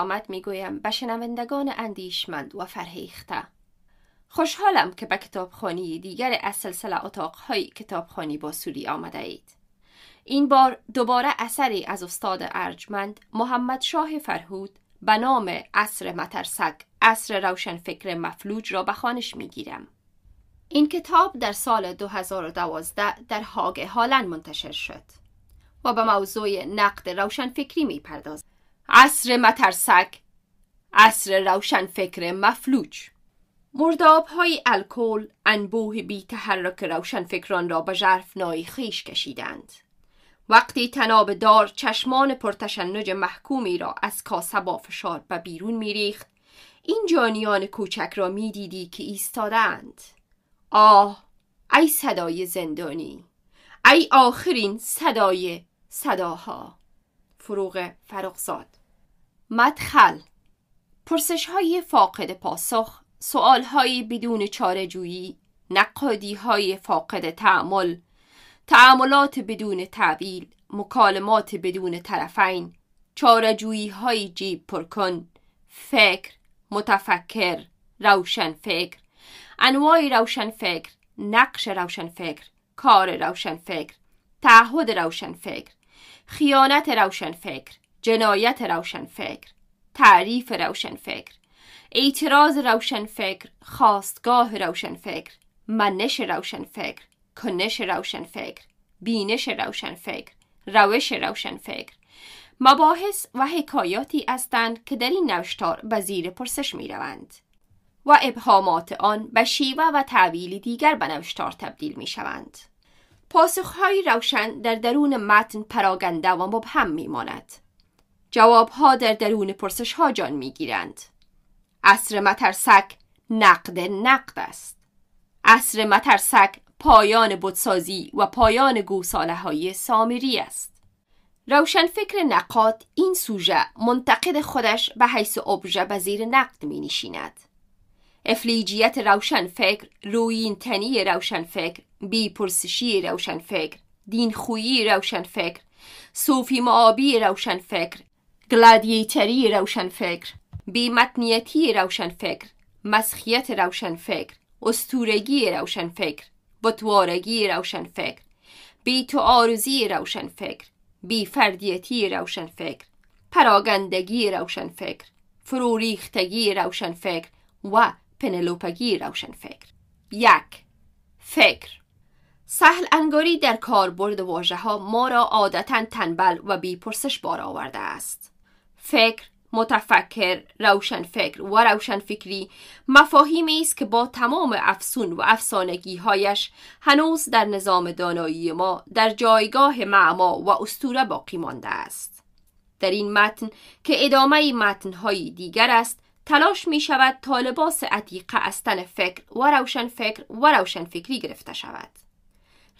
و خوش آمد می گویم به شنوندگان اندیشمند و فرهیخته. خوشحالم که به کتابخانی دیگر از سلسله اتاقهای کتابخانی با سوری آمده اید. این بار دوباره اثری از استاد ارجمند محمد شاه فرهود به نام اصر مترسک اصر روشنفکر مفلوج را به خانش می گیرم. این کتاب در سال 2012 در هاگ هالند منتشر شد و به موضوع نقد روشنفکری می پردازد. عصر مترسک عصر روشنفکر مفلوج. مرداب های الکل انبوه بی تحرک روشنفکران را به نای خیش کشیدند. وقتی تناب دار چشمان پرتشنج محکومی را از کاسه با فشار به بیرون میریخت این جانیان کوچک را می‌دیدی که ایستادند آه ای صدای زندانی ای آخرین صدای صداها. فروغ فرخزاد. مدخل. پرسش های فاقد پاسخ سوال های بدون چارجویی نقادی های فاقد تعمل تعاملات بدون تعویل مکالمات بدون طرفین چارجویی های جیب پرکن فکر متفکر روشن فکر انواع روشن فکر نقش روشن فکر کار روشن فکر تعهد روشن فکر خیانت روشن فکر. جنایت روشن فکر تعریف روشن فکر اعتراض روشن فکر خواستگاه روشن فکر منش روشن فکر کنش روشن فکر بینش روشن فکر روش روشن فکر مباحث و حکایاتی هستند که در این نوشتار به زیر پرسش می روند و ابهامات آن به شیوه و تعویل دیگر به نوشتار تبدیل می شوند. پاسخهای روشن در درون متن پراگنده و مبهم می ماند. جوابها در درون پرسش ها جان می گیرند. اصر مترسک نقد نقد است. اصر مترسک پایان بودسازی و پایان گوساله های سامری است. روشنفکر نقاد این سوژه منتقد خودش به حیث ابژه به زیر نقد می نشیند. افلیجیت روشنفکر، تنی روشنفکر، بی پرسشی روشنفکر، دین خویی روشنفکر، صوفی معابی روشنفکر، گلادیتری روشنفکر، بی متنیتی روشنفکر، مسخیت روشنفکر، استورگی روشنفکر، بطوارگی روشنفکر، بی روشن روشنفکر، بی فردیتی روشنفکر، پراگندگی روشنفکر، فروریختگی روشنفکر و پنلوپگی روشنفکر یک فکر. سهل انگاری در کاربرد واژه ها ما را عادتا تنبل و بی پرسش بار آورده است. فکر متفکر روشنفکر و روشنفکری مفاهیمی است که با تمام افسون و افسانگی هایش هنوز در نظام دانایی ما در جایگاه معما و استوره باقی مانده است در این متن که ادامه متن های دیگر است تلاش می شود تا لباس عتیقه استن فکر و روشن فکر و روشن فکری گرفته شود.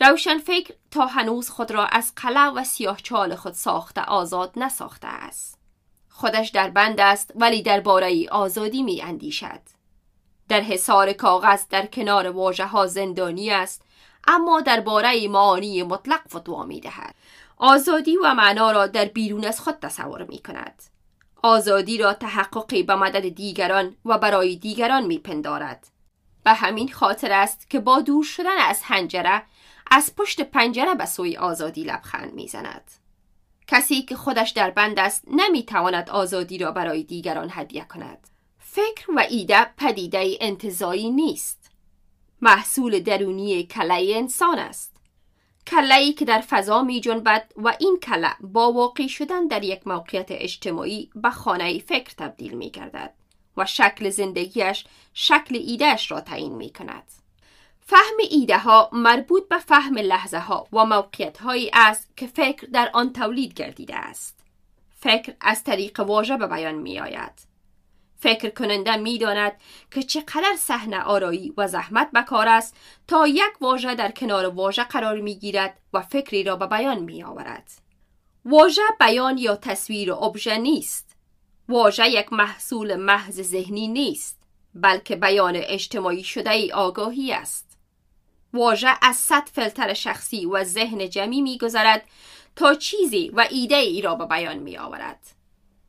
روشن فکر تا هنوز خود را از قلع و سیاه چال خود ساخته آزاد نساخته است. خودش در بند است ولی در باره آزادی می اندیشد. در حصار کاغذ در کنار واژه ها زندانی است اما در باره معانی مطلق فتوا می دهد. آزادی و معنا را در بیرون از خود تصور می کند. آزادی را تحققی به مدد دیگران و برای دیگران میپندارد به همین خاطر است که با دور شدن از هنجره از پشت پنجره به سوی آزادی لبخند می‌زند کسی که خودش در بند است نمی‌تواند آزادی را برای دیگران هدیه کند. فکر و ایده پدیده انتظایی نیست. محصول درونی کله انسان است. کله‌ای که در فضا می جنبد و این کله با واقع شدن در یک موقعیت اجتماعی به خانه فکر تبدیل می گردد و شکل زندگیش شکل ایدهش را تعیین می کند. فهم ایده ها مربوط به فهم لحظه ها و موقعیت هایی است که فکر در آن تولید گردیده است. فکر از طریق واژه به بیان می آید. فکر کننده می‌داند که چقدر صحنه آرایی و زحمت بکار است تا یک واژه در کنار واژه قرار می گیرد و فکری را به بیان می آورد. واژه بیان یا تصویر ابژه نیست. واژه یک محصول محض ذهنی نیست بلکه بیان اجتماعی شده ای آگاهی است. واژه از صد فلتر شخصی و ذهن جمعی میگذرد تا چیزی و ایده ای را به بیان می آورد.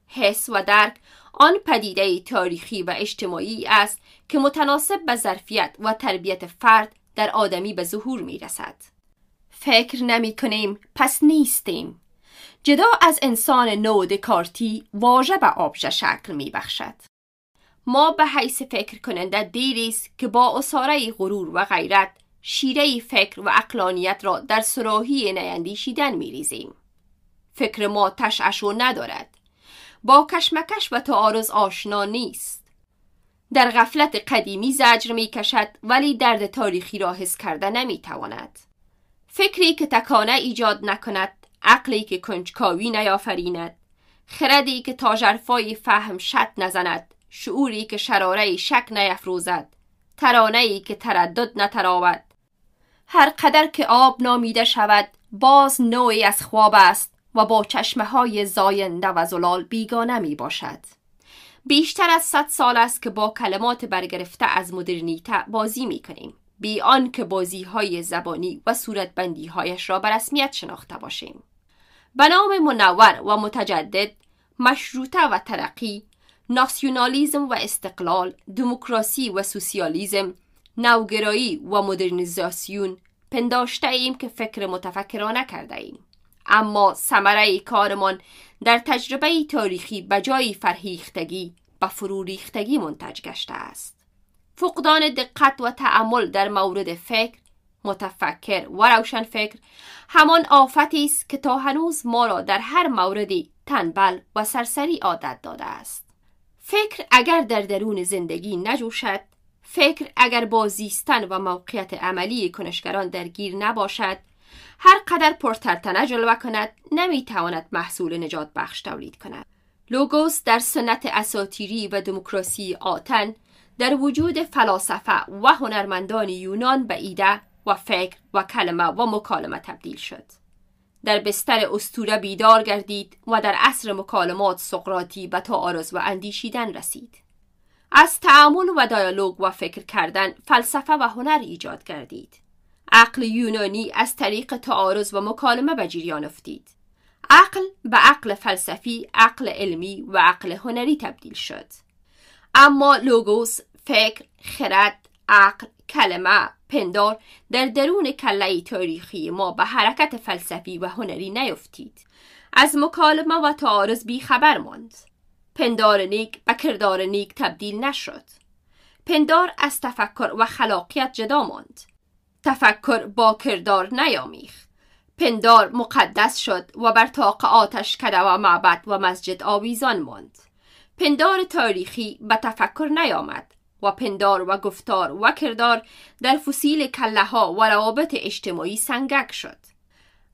حس و درک آن پدیده تاریخی و اجتماعی است که متناسب به ظرفیت و تربیت فرد در آدمی به ظهور می رسد. فکر نمی کنیم پس نیستیم. جدا از انسان نو دکارتی واژه به آبژه شکل می بخشد. ما به حیث فکر کننده دیری است که با اصاره غرور و غیرت شیره فکر و اقلانیت را در سراحی نیندیشیدن می ریزیم. فکر ما تشعشو ندارد. با کشمکش و تعارض آشنا نیست. در غفلت قدیمی زجر می کشد ولی درد تاریخی را حس کرده نمی تواند. فکری که تکانه ایجاد نکند عقلی که کنجکاوی نیافریند خردی که تا جرفای فهم شد نزند شعوری که شراره شک نیفروزد ترانه که تردد نتراود هر قدر که آب نامیده شود باز نوعی از خواب است و با چشمه های زاینده و زلال بیگانه می باشد بیشتر از صد سال است که با کلمات برگرفته از مدرنیته بازی می کنیم بی آن که بازی های زبانی و صورتبندی هایش را به رسمیت شناخته باشیم. به نام منور و متجدد مشروطه و ترقی ناسیونالیزم و استقلال دموکراسی و سوسیالیزم نوگرایی و مدرنیزاسیون پنداشته ایم که فکر متفکرانه کرده ایم. اما ثمره کارمان در تجربه تاریخی به جای فرهیختگی و فروریختگی منتج گشته است. فقدان دقت و تعمل در مورد فکر متفکر و روشن فکر همان آفتی است که تا هنوز ما را در هر موردی تنبل و سرسری عادت داده است. فکر اگر در درون زندگی نجوشد فکر اگر با زیستن و موقعیت عملی کنشگران درگیر نباشد هر قدر پرترتنه جلوه کند نمی‌تواند محصول نجات بخش تولید کند. لوگوس در سنت اساتیری و دموکراسی آتن در وجود فلاسفه و هنرمندان یونان به ایده و فکر و کلمه و مکالمه تبدیل شد. در بستر استوره بیدار گردید و در عصر مکالمات سقراطی به تعارض و اندیشیدن رسید. از تعامل و دیالوگ و فکر کردن فلسفه و هنر ایجاد گردید عقل یونانی از طریق تعارض و مکالمه به جریان افتید. عقل به عقل فلسفی عقل علمی و عقل هنری تبدیل شد. اما لوگوس فکر خرد عقل کلمه پندار در درون کله تاریخی ما به حرکت فلسفی و هنری نیفتید. از مکالمه و تعارض بی خبر ماند. پندار نیک به کردار نیک تبدیل نشد. پندار از تفکر و خلاقیت جدا ماند. تفکر با کردار نیامیخت. پندار مقدس شد و بر طاق آتش کده و معبد و مسجد آویزان ماند. پندار تاریخی به تفکر نیامد و پندار و گفتار و کردار در فسیل کله ها و روابط اجتماعی سنگک شد.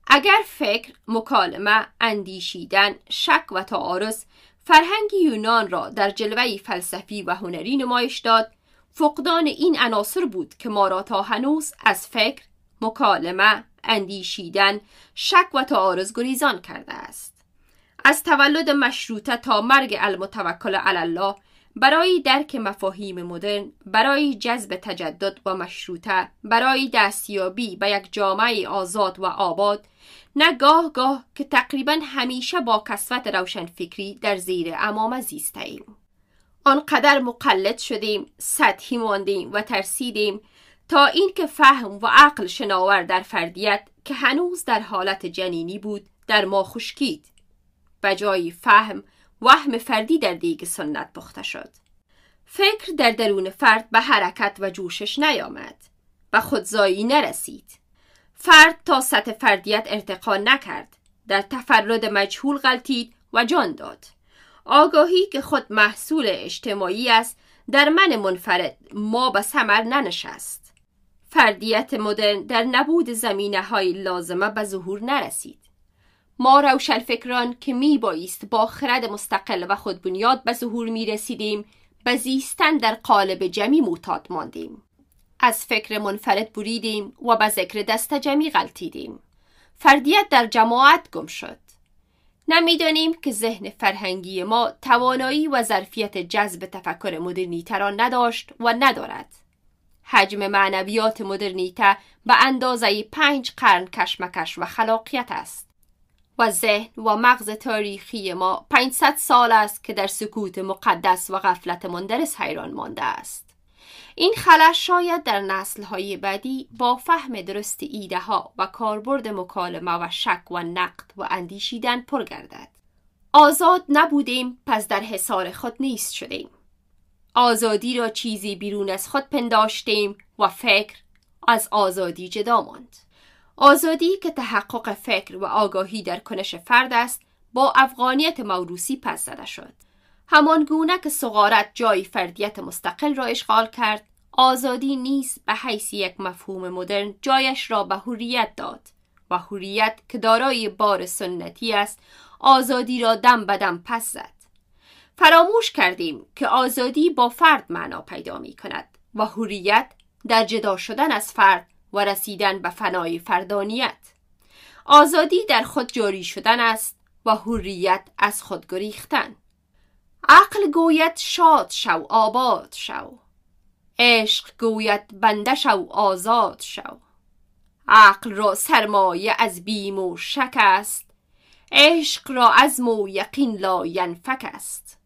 اگر فکر، مکالمه، اندیشیدن، شک و تعارض فرهنگ یونان را در جلوه فلسفی و هنری نمایش داد فقدان این عناصر بود که ما را تا هنوز از فکر، مکالمه، اندیشیدن، شک و تعارض گریزان کرده است. از تولد مشروطه تا مرگ المتوکل علی الله برای درک مفاهیم مدرن برای جذب تجدد و مشروطه برای دستیابی به یک جامعه آزاد و آباد نه گاه گاه که تقریبا همیشه با کسوت روشن فکری در زیر امامه زیسته ایم آنقدر مقلد شدیم سطحی ماندیم و ترسیدیم تا اینکه فهم و عقل شناور در فردیت که هنوز در حالت جنینی بود در ما خشکید جای فهم وهم فردی در دیگ سنت پخته شد. فکر در درون فرد به حرکت و جوشش نیامد به خودزایی نرسید. فرد تا سطح فردیت ارتقا نکرد. در تفرد مجهول غلطید و جان داد. آگاهی که خود محصول اجتماعی است در من منفرد ما به سمر ننشست. فردیت مدرن در نبود زمینه های لازمه به ظهور نرسید. ما روشن فکران که می بایست با خرد مستقل و خود بنیاد به ظهور می رسیدیم به زیستن در قالب جمعی معتاد ماندیم. از فکر منفرد بریدیم و به ذکر دست جمعی غلطیدیم. فردیت در جماعت گم شد. نمی‌دانیم که ذهن فرهنگی ما توانایی و ظرفیت جذب تفکر مدرنیته را نداشت و ندارد. حجم معنویات مدرنیته به اندازه پنج قرن کشمکش و خلاقیت است. و ذهن و مغز تاریخی ما 500 سال است که در سکوت مقدس و غفلت مندرس حیران مانده است. این خلل شاید در نسلهای بعدی با فهم درست ایده ها و کاربرد مکالمه و شک و نقد و اندیشیدن پر گردد. آزاد نبودیم پس در حصار خود نیست شدیم. آزادی را چیزی بیرون از خود پنداشتیم و فکر از آزادی جدا ماند. آزادی که تحقق فکر و آگاهی در کنش فرد است با افغانیت موروسی پس زده شد. همان گونه که سغارت جای فردیت مستقل را اشغال کرد آزادی نیز به حیث یک مفهوم مدرن جایش را به حریت داد و حریت که دارای بار سنتی است آزادی را دم بدم پس زد. فراموش کردیم که آزادی با فرد معنا پیدا می کند و حریت در جدا شدن از فرد و رسیدن به فنای فردانیت. آزادی در خود جاری شدن است و حریت از خود گریختن. عقل گوید شاد شو آباد شو. عشق گوید بنده شو آزاد شو. عقل را سرمایه از بیم و شک است. عشق را از و یقین لا ینفک است.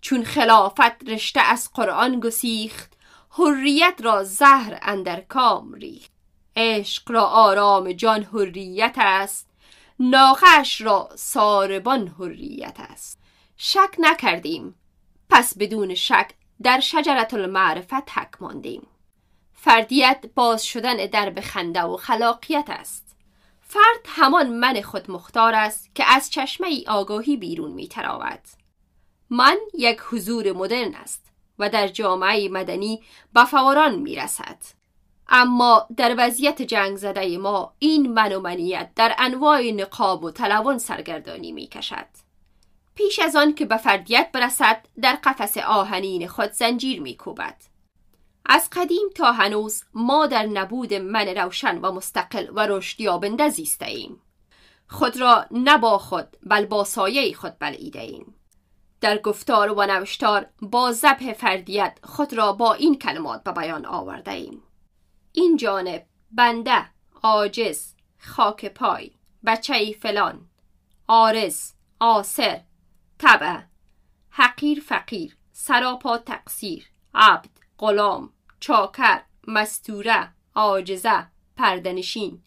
چون خلافت رشته از قرآن گسیخت حریت را زهر اندر کام ریخت. عشق را آرام جان حریت است ناخش را ساربان حریت است. شک نکردیم پس بدون شک در شجرت المعرفت حک ماندیم فردیت باز شدن درب خنده و خلاقیت است فرد همان من خود مختار است که از چشمه ای آگاهی بیرون می تراود. من یک حضور مدرن است و در جامعه مدنی به فوران می رسد. اما در وضعیت جنگ زده ما این من و منیت در انواع نقاب و الوان سرگردانی می کشد. پیش از آن که به فردیت برسد در قفس آهنین خود زنجیر می کوبد. از قدیم تا هنوز ما در نبود من روشن و مستقل و رشد یابنده زیسته ایم. خود را نه با خود بل با سایه خود بلعیده ایم. در گفتار و نوشتار با ذبح فردیت خود را با این کلمات به بیان آورده ایم. این جانب بنده عاجز خاک پای بچه فلان آرز آسر طبع حقیر فقیر سراپا تقصیر عبد غلام چاکر مستوره عاجزه پردنشین.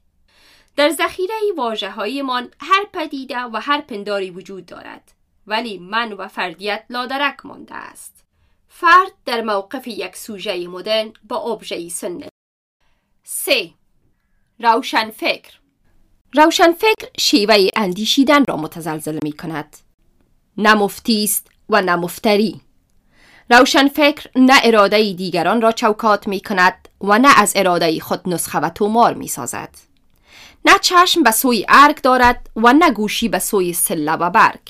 در ذخیره واجه هایمان هر پدیده و هر پنداری وجود دارد ولی من و فردیت لادرک مانده است. فرد در موقف یک سوژه مدرن با ابژه سنت. سه روشن فکر روشن فکر شیوه اندیشیدن را متزلزل می کند نه مفتی است و نه مفتری روشن فکر نه اراده دیگران را چوکات می کند و نه از اراده خود نسخه و تومار می سازد نه چشم به سوی ارگ دارد و نه گوشی به سوی سله و برگ.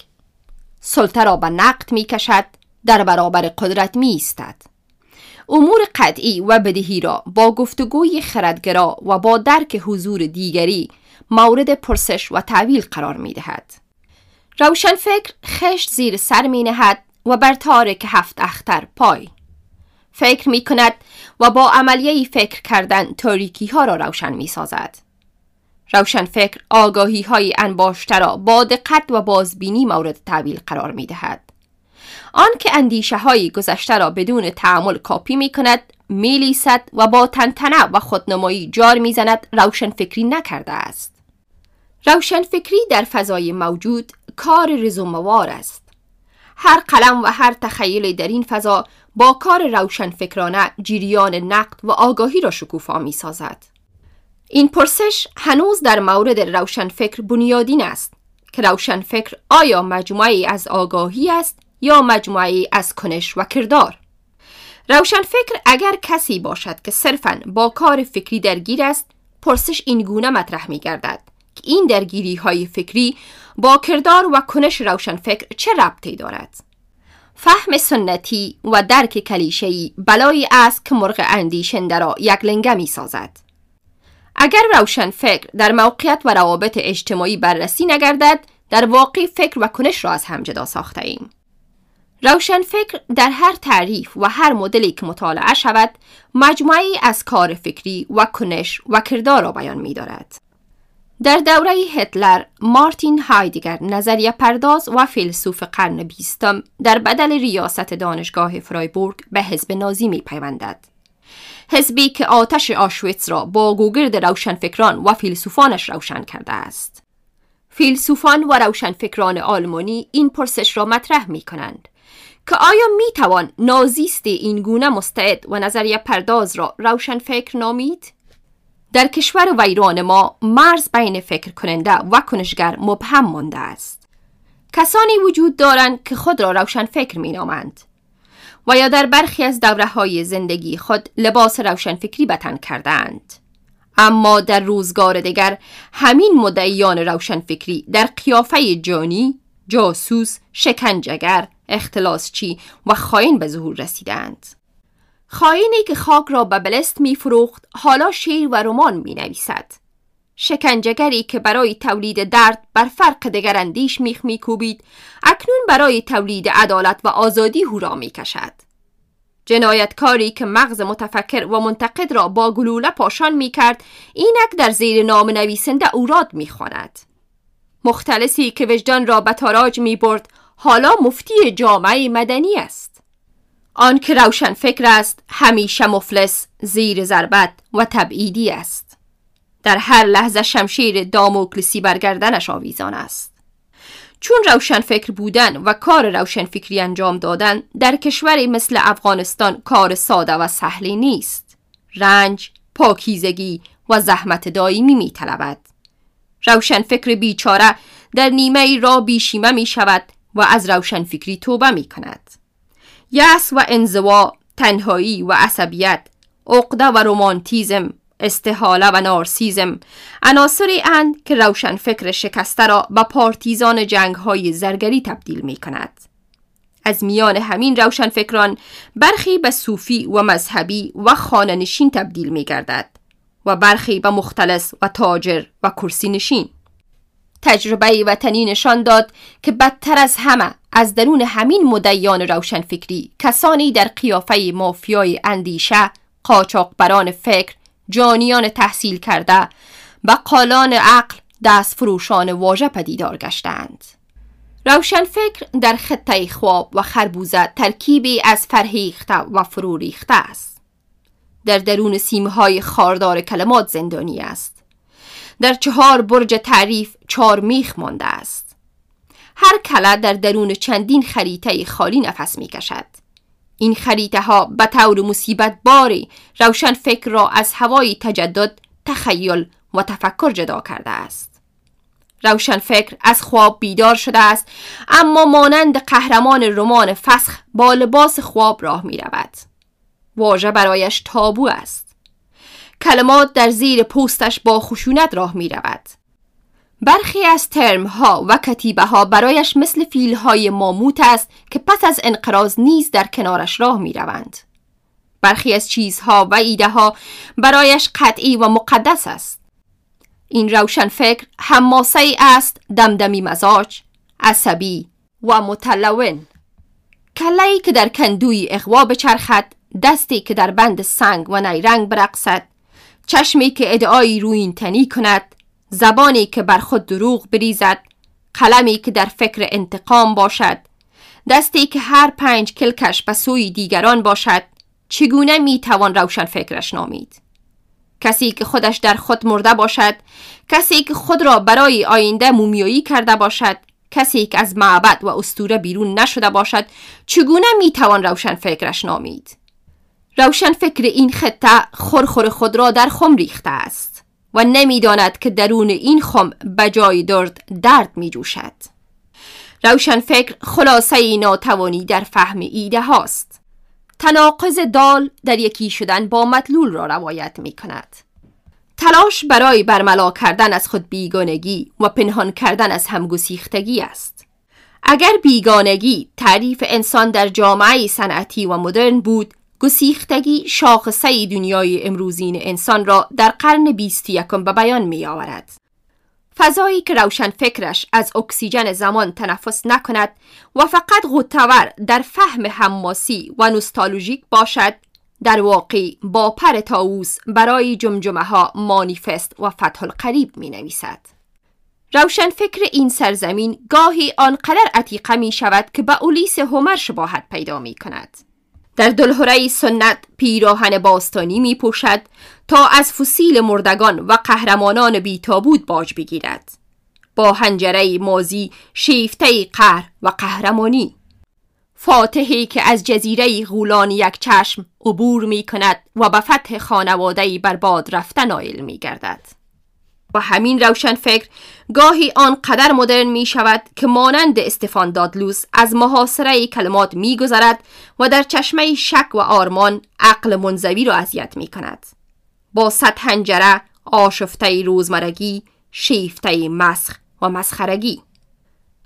سلطه را به نقد می کشد در برابر قدرت می ایستد امور قطعی و بدهی را با گفتگوی خردگرا و با درک حضور دیگری مورد پرسش و تعویل قرار می دهد. روشن فکر خشت زیر سر می نهد و بر تارک هفت اختر پای فکر می کند و با عملیه فکر کردن تاریکی ها را روشن می سازد. روشن فکر آگاهی های انباشته را با دقت و بازبینی مورد تعویل قرار می دهد. آن که اندیشه های گذشته را بدون تعمل کاپی می کند می و با تنتنه و خودنمایی جار می زند روشن فکری نکرده است. روشن فکری در فضای موجود کار رزوموار است. هر قلم و هر تخیل در این فضا با کار روشن فکرانه جریان نقد و آگاهی را شکوفا می سازد. این پرسش هنوز در مورد روشن فکر بنیادین است که روشن فکر آیا مجموعی از آگاهی است یا مجموعی از کنش و کردار روشن فکر اگر کسی باشد که صرفا با کار فکری درگیر است پرسش این گونه مطرح می گردد که این درگیری های فکری با کردار و کنش روشن فکر چه ربطی دارد؟ فهم سنتی و درک کلیشه‌ای بلایی است که مرغ اندیشنده را یک لنگه می سازد. اگر روشن فکر در موقعیت و روابط اجتماعی بررسی نگردد در واقع فکر و کنش را از هم جدا ساخته ایم. روشن فکر در هر تعریف و هر مدلی که مطالعه شود مجموعی از کار فکری و کنش و کردار را بیان می دارد. در دوره هتلر مارتین هایدگر نظریه پرداز و فیلسوف قرن بیستم در بدل ریاست دانشگاه فرایبورگ به حزب نازی می پیوندد. حزبی که آتش آشویتس را با گوگرد روشنفکران و فیلسوفانش روشن کرده است. فیلسوفان و روشنفکران آلمانی این پرسش را مطرح می کنند که آیا می توان نازیست این گونه مستعد و نظریه پرداز را روشنفکر نامید؟ در کشور ویران ما مرز بین فکر کننده و کنشگر مبهم مانده است. کسانی وجود دارند که خود را روشن فکر می نامند و یا در برخی از دوره های زندگی خود لباس روشنفکری بتن کردند. اما در روزگار دیگر همین مدعیان روشنفکری در قیافه جانی، جاسوس، شکنجگر، اختلاسچی و خاین به ظهور رسیدند. خائنی که خاک را به بلست می فروخت حالا شیر و رمان می نویسد. شکنجگری که برای تولید درد بر فرق دگر اندیش میخ می کوبید اکنون برای تولید عدالت و آزادی هورا می کشد. جنایتکاری که مغز متفکر و منتقد را با گلوله پاشان می کرد اینک در زیر نام نویسنده اوراد می خواند. مختلسی که وجدان را به تاراج می برد حالا مفتی جامعه مدنی است. آن که روشن فکر است همیشه مفلس زیر ضربت و تبعیدی است در هر لحظه شمشیر داموکلسی برگردنش آویزان است چون روشن فکر بودن و کار روشن فکری انجام دادن در کشوری مثل افغانستان کار ساده و سهلی نیست رنج، پاکیزگی و زحمت دائمی می طلبد. روشن فکر بیچاره در نیمه را بیشیمه می شود و از روشن فکری توبه می کند. یأس و انزوا تنهایی و عصبیت عقده و رومانتیزم استحاله و نارسیزم عناصری اند که روشن فکر شکسته را به پارتیزان جنگ های زرگری تبدیل می کند. از میان همین روشن فکران برخی به صوفی و مذهبی و خاننشین تبدیل می گردد و برخی به مختلس و تاجر و کرسی نشین. تجربه وطنی نشان داد که بدتر از همه از درون همین مدیان روشنفکری کسانی در قیافه مافیای اندیشه قاچاقبران فکر جانیان تحصیل کرده قالان عقل دست فروشان واژه پدیدار گشتند. روشنفکر در خطه خواب و خربوزه ترکیبی از فرهیخته و فروریخته است. در درون سیمهای خاردار کلمات زندانی است. در چهار برج تعریف چهار میخ مانده است هر کله در درون چندین خریطه خالی نفس می کشد. این خریطه ها به طور مصیبت باری روشن فکر را از هوای تجدد تخیل و تفکر جدا کرده است. روشن فکر از خواب بیدار شده است اما مانند قهرمان رمان فسخ با لباس خواب راه می رود. واژه برایش تابو است. کلمات در زیر پوستش با خشونت راه می رود. برخی از ترم ها و کتیبه ها برایش مثل فیل های ماموت است که پس از انقراض نیز در کنارش راه می روند. برخی از چیزها و ایده ها برایش قطعی و مقدس است. این روشن فکر حماسه ای است دمدمی مزاج، عصبی و متلون. کلهی که در کندوی اغوا بچرخد، دستی که در بند سنگ و نیرنگ برقصد، چشمی که ادعایی روین تنی کند زبانی که بر خود دروغ بریزد قلمی که در فکر انتقام باشد دستی که هر پنج کلکش به سوی دیگران باشد چگونه می توان روشن فکرش نامید؟ کسی که خودش در خود مرده باشد کسی که خود را برای آینده مومیایی کرده باشد کسی که از معبد و استوره بیرون نشده باشد چگونه می توان روشن فکرش نامید؟ روشن فکر این خطه خورخور خود را در خم ریخته است و نمی‌داند که درون این خم بجای درد درد می جوشد. روشن فکر خلاصه ناتوانی در فهم ایده هاست. تناقض دال در یکی شدن با مطلول را روایت می کند. تلاش برای برملا کردن از خود بیگانگی و پنهان کردن از همگسیختگی است. اگر بیگانگی تعریف انسان در جامعه صنعتی و مدرن بود گسیختگی شاخصه دنیای امروزین انسان را در قرن بیست یکم به بیان می آورد. فضایی که روشن فکرش از اکسیژن زمان تنفس نکند و فقط غوتور در فهم حماسی و نوستالژیک باشد در واقع با پر تاووس برای جمجمه ها مانیفست و فتح القریب می نویسد. روشن فکر این سرزمین گاهی آنقدر عتیقه می شود که به اولیس هومر شباهت پیدا می کند. در دلهره سنت پیراهن باستانی می پوشد تا از فسیل مردگان و قهرمانان بیتابود باج بگیرد. با هنجره مازی شیفته قهر و قهرمانی فاتحی که از جزیره غولان یک چشم عبور می کند و به فتح خانواده برباد رفته نایل می گردد. و همین روشن فکر گاهی آنقدر مدرن می شود که مانند استفان دادلوس از محاصره کلمات می گذرد و در چشمه شک و آرمان عقل منزوی را اذیت می کند. با صد هنجره آشفته روزمرگی شیفته مسخ و مسخرگی.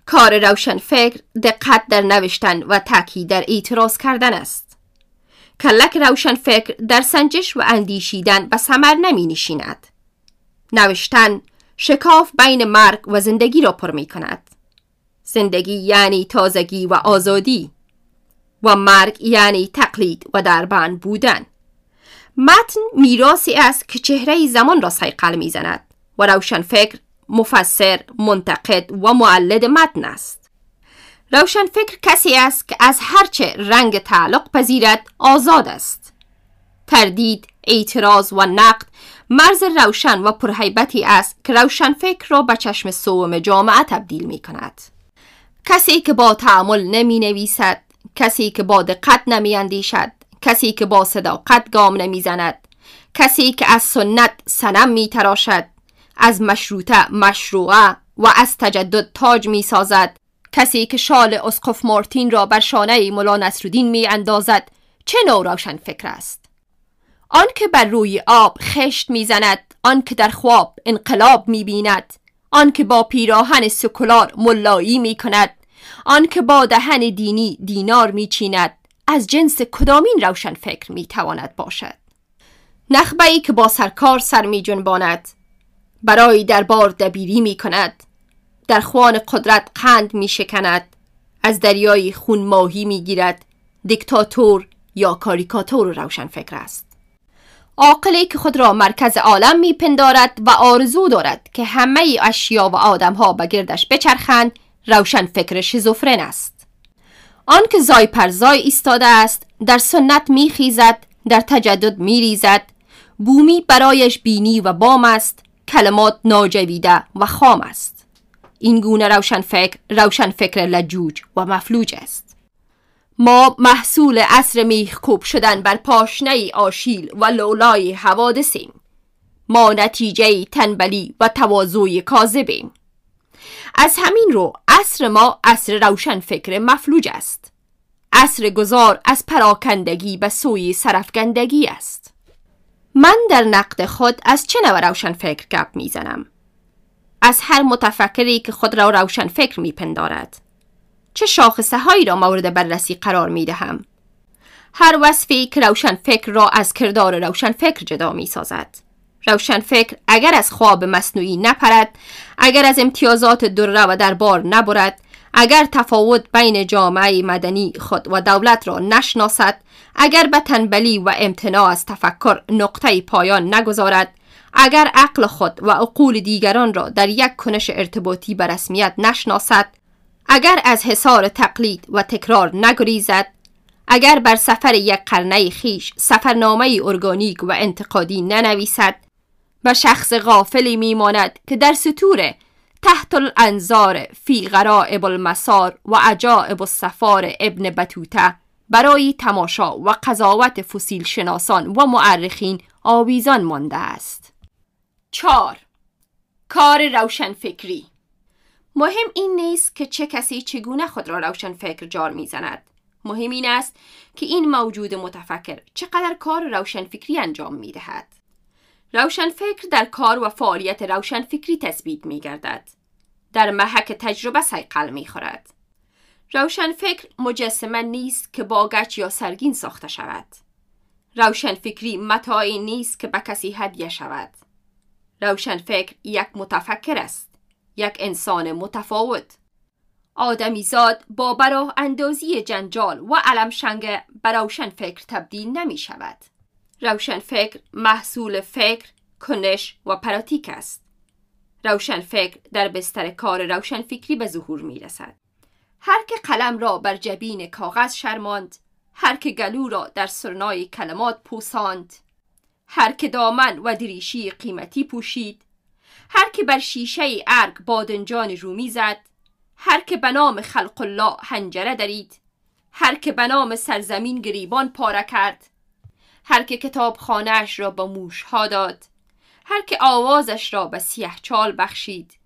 کار روشن فکر دقت در نوشتن و تاکید در اعتراض کردن است. کلک روشن فکر در سنجش و اندیشیدن به سمر نمی نشیند. نوشتن شکاف بین مرگ و زندگی را پر می کند زندگی یعنی تازگی و آزادی و مرگ یعنی تقلید و دربان بودن متن میراسی است که چهره زمان را سیقل می‌زند و روشن فکر مفسر، منتقد و معلد متن است. روشن فکر کسی است که از هرچه رنگ تعلق پذیرد آزاد است. تردید، اعتراض و نقد مرز روشن و پرهیبتی است که روشن فکر را به چشم سوم جامعه تبدیل می کند. کسی که با تعمل نمی نویسد، کسی که با دقت نمی اندیشد، کسی که با صداقت گام نمی زند، کسی که از سنت سنم می تراشد، از مشروطه مشروعه و از تجدد تاج می سازد کسی که شال اسقف مارتین را بر شانه ملا نصرالدین می اندازد چه نوع روشن فکر است آن که بر روی آب خشت می‌زند آن که در خواب انقلاب می بیند آن که با پیراهن سکولار ملایی می کند آن که با دهن دینی دینار می چیند از جنس کدامین روشن فکر می تواند باشد؟ نخبه ای که با سرکار سر می جنباند برای دربار دبیری می کند در خوان قدرت قند می شکند از دریای خون ماهی می گیرد دیکتاتور یا کاریکاتور روشن فکر است. عاقلی که خود را مرکز عالم می پندارد و آرزو دارد که همه اشیا و آدمها به گردش بچرخند روشن فکر شیزوفرن است. آن که زای پر زای ایستاده است در سنت می خیزد در تجدد می ریزد بومی برایش بینی و بام است کلمات ناجویده و خام است. این گونه روشن فکر روشن فکر لجوج و مفلوج است. ما محصول عصر میخکوب شدن بر پاشنه آشیل و لولای حوادثیم. ما نتیجه تنبلی و تواضع کاذبیم. از همین رو عصر ما عصر روشن فکر مفلوج است. عصر گذار از پراکندگی به سوی سرفگندگی است. من در نقد خود از چه نوع روشن فکر گپ می‌زنم؟ از هر متفکری که خود را روشن فکر میپندارد. چه شاخصه هایی را مورد بررسی قرار می دهم؟ هر وصفی که روشن فکر را از کردار روشن فکر جدا می سازد. روشن فکر اگر از خواب مصنوعی نپرد اگر از امتیازات دره و دربار نبرد اگر تفاوت بین جامعه مدنی خود و دولت را نشناسد اگر به تنبلی و امتناع از تفکر نقطه پایان نگذارد اگر عقل خود و عقول دیگران را در یک کنش ارتباطی به رسمیت نشناسد اگر از حصار تقلید و تکرار نگریزد اگر بر سفر یک قرنه خیش سفرنامه ارگانیک و انتقادی ننویسد و شخص غافلی میماند که در سطور تحت الانظار فی غرائب المسار و عجائب السفار ابن بطوته برای تماشا و قضاوت فسیل شناسان و معرخین آویزان مانده است. 4. کار روشن فکری مهم این نیست که چه کسی چگونه خود را روشن فکر جار می‌زند. مهم این است که این موجود متفکر چقدر کار روشن فکری انجام می دهد. روشن فکر در کار و فعالیت روشن فکری تثبیت می گردد. در محک تجربه سیقل می خورد. روشن فکر مجسمه نیست که با گچ یا سرگین ساخته شود. روشن فکری متاعی نیست که به کسی هدیه شود. روشن فکر یک متفکر است. یک انسان متفاوت. آدمیزاد با براه اندازی جنجال و علمشنگ به روشن فکر تبدیل نمی شود. روشن فکر محصول فکر، کنش و پراتیک است. روشن فکر در بستر کار روشن فکری به ظهور می رسد. هر که قلم را بر جبین کاغذ شرماند، هر که گلو را در سرنای کلمات پوساند، هر که دامن و دریشی قیمتی پوشید، هر که بر شیشه ارگ بادنجان رومی زد، هر که به نام خلق الله هنجره درید هر که به نام سرزمین گریبان پاره کرد هر که کتاب خانهش را به موش ها داد هر که آوازش را به سیه چال بخشید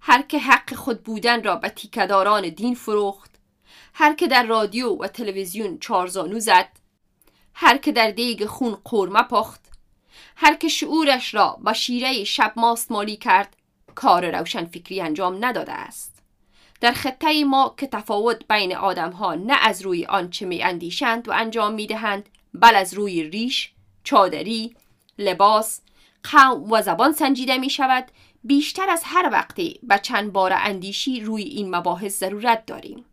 هر که حق خود بودن را به تیکداران دین فروخت هر که در رادیو و تلویزیون چارزانو زد هر که در دیگ خون قرمه پخت هر که شعورش را با شیره شب ماست مالی کرد کار روشن فکری انجام نداده است در خطه ما که تفاوت بین آدم ها نه از روی آنچه می اندیشند و انجام می دهند بل از روی ریش، چادری، لباس، قوم و زبان سنجیده می شود بیشتر از هر وقتی به چند بار اندیشی روی این مباحث ضرورت داریم.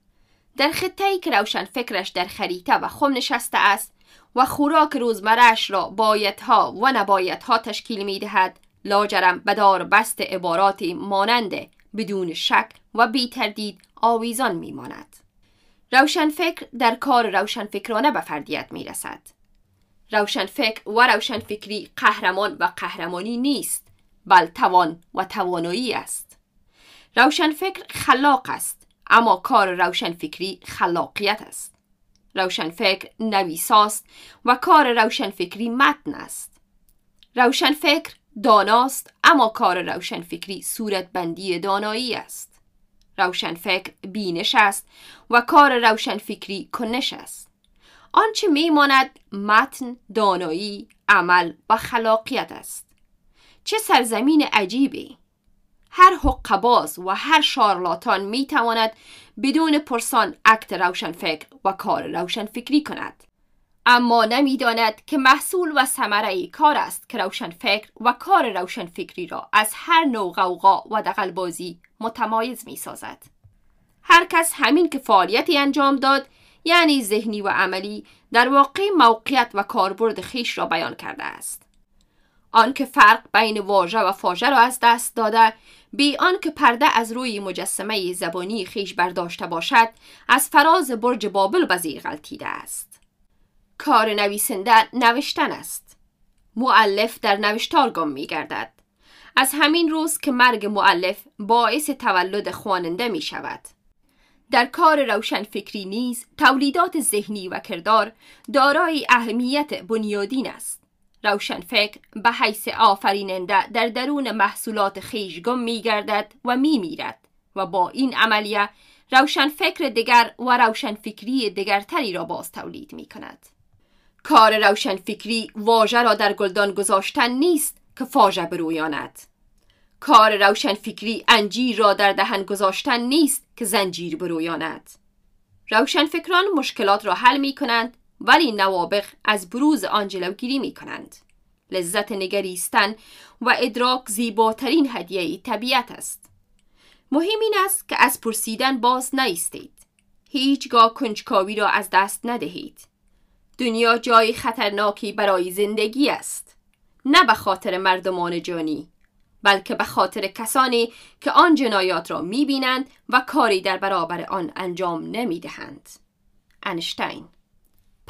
در خطه ای که روشن فکرش در خریطه و خم نشسته است و خوراک روزمرش را بایدها و نبایدها تشکیل می دهد لاجرم بدار بست عباراتی ماننده بدون شک و بی تردید آویزان می ماند. روشنفکر در کار روشنفکرانه به فردیت می رسد. روشنفکر و روشنفکری قهرمان و قهرمانی نیست بل توان و توانایی است. روشنفکر خلاق است اما کار روشنفکری خلاقیت است. روشنفکر نویساست و کار روشنفکری متن است. روشنفکر داناست اما کار روشنفکری صورت بندی دانایی است. روشنفکر بینش است و کار روشنفکری کنش است. آنچه میماند متن دانایی عمل و خلاقیت است. چه سرزمین عجیبی! هر حقباز و هر شارلاتان می‌تواند بدون پرسان اکت روشنفکر و کار روشنفکری کند اما نمی‌داند که محصول و ثمره کار است که روشن فکر و کار روشن فکری را از هر نوع غوغا و دقلبازی متمایز می سازد. هر کس همین که فعالیتی انجام داد یعنی ذهنی و عملی در واقع موقعیت و کاربرد خیش را بیان کرده است. آنکه فرق بین واژه و فاژه را از دست داده بی آنکه پرده از روی مجسمه زبانی خیش برداشته باشد از فراز برج بابل به غلطیده است. کار نویسنده نوشتن است. معلف در نوشتار گم می گردد. از همین روز که مرگ معلف باعث تولد خواننده می شود. در کار روشن فکری نیز تولیدات ذهنی و کردار دارای اهمیت بنیادین است. روشن فکر به حیث آفریننده در درون محصولات خیش گم می گردد و می میرد و با این عملیه روشن فکر دیگر و روشن فکری دیگرتری را باز تولید می کند. کار روشن فکری واژه را در گلدان گذاشتن نیست که فاژه برویاند کار روشن فکری انجیر را در دهن گذاشتن نیست که زنجیر برویاند روشن فکران مشکلات را حل می کنند ولی نوابق از بروز آن جلوگیری می کنند لذت نگریستن و ادراک زیباترین هدیه طبیعت است. مهم این است که از پرسیدن باز نیستید. هیچگاه کنجکاوی را از دست ندهید. دنیا جای خطرناکی برای زندگی است. نه به خاطر مردمان جانی بلکه به خاطر کسانی که آن جنایات را می‌بینند و کاری در برابر آن انجام نمی‌دهند. انشتین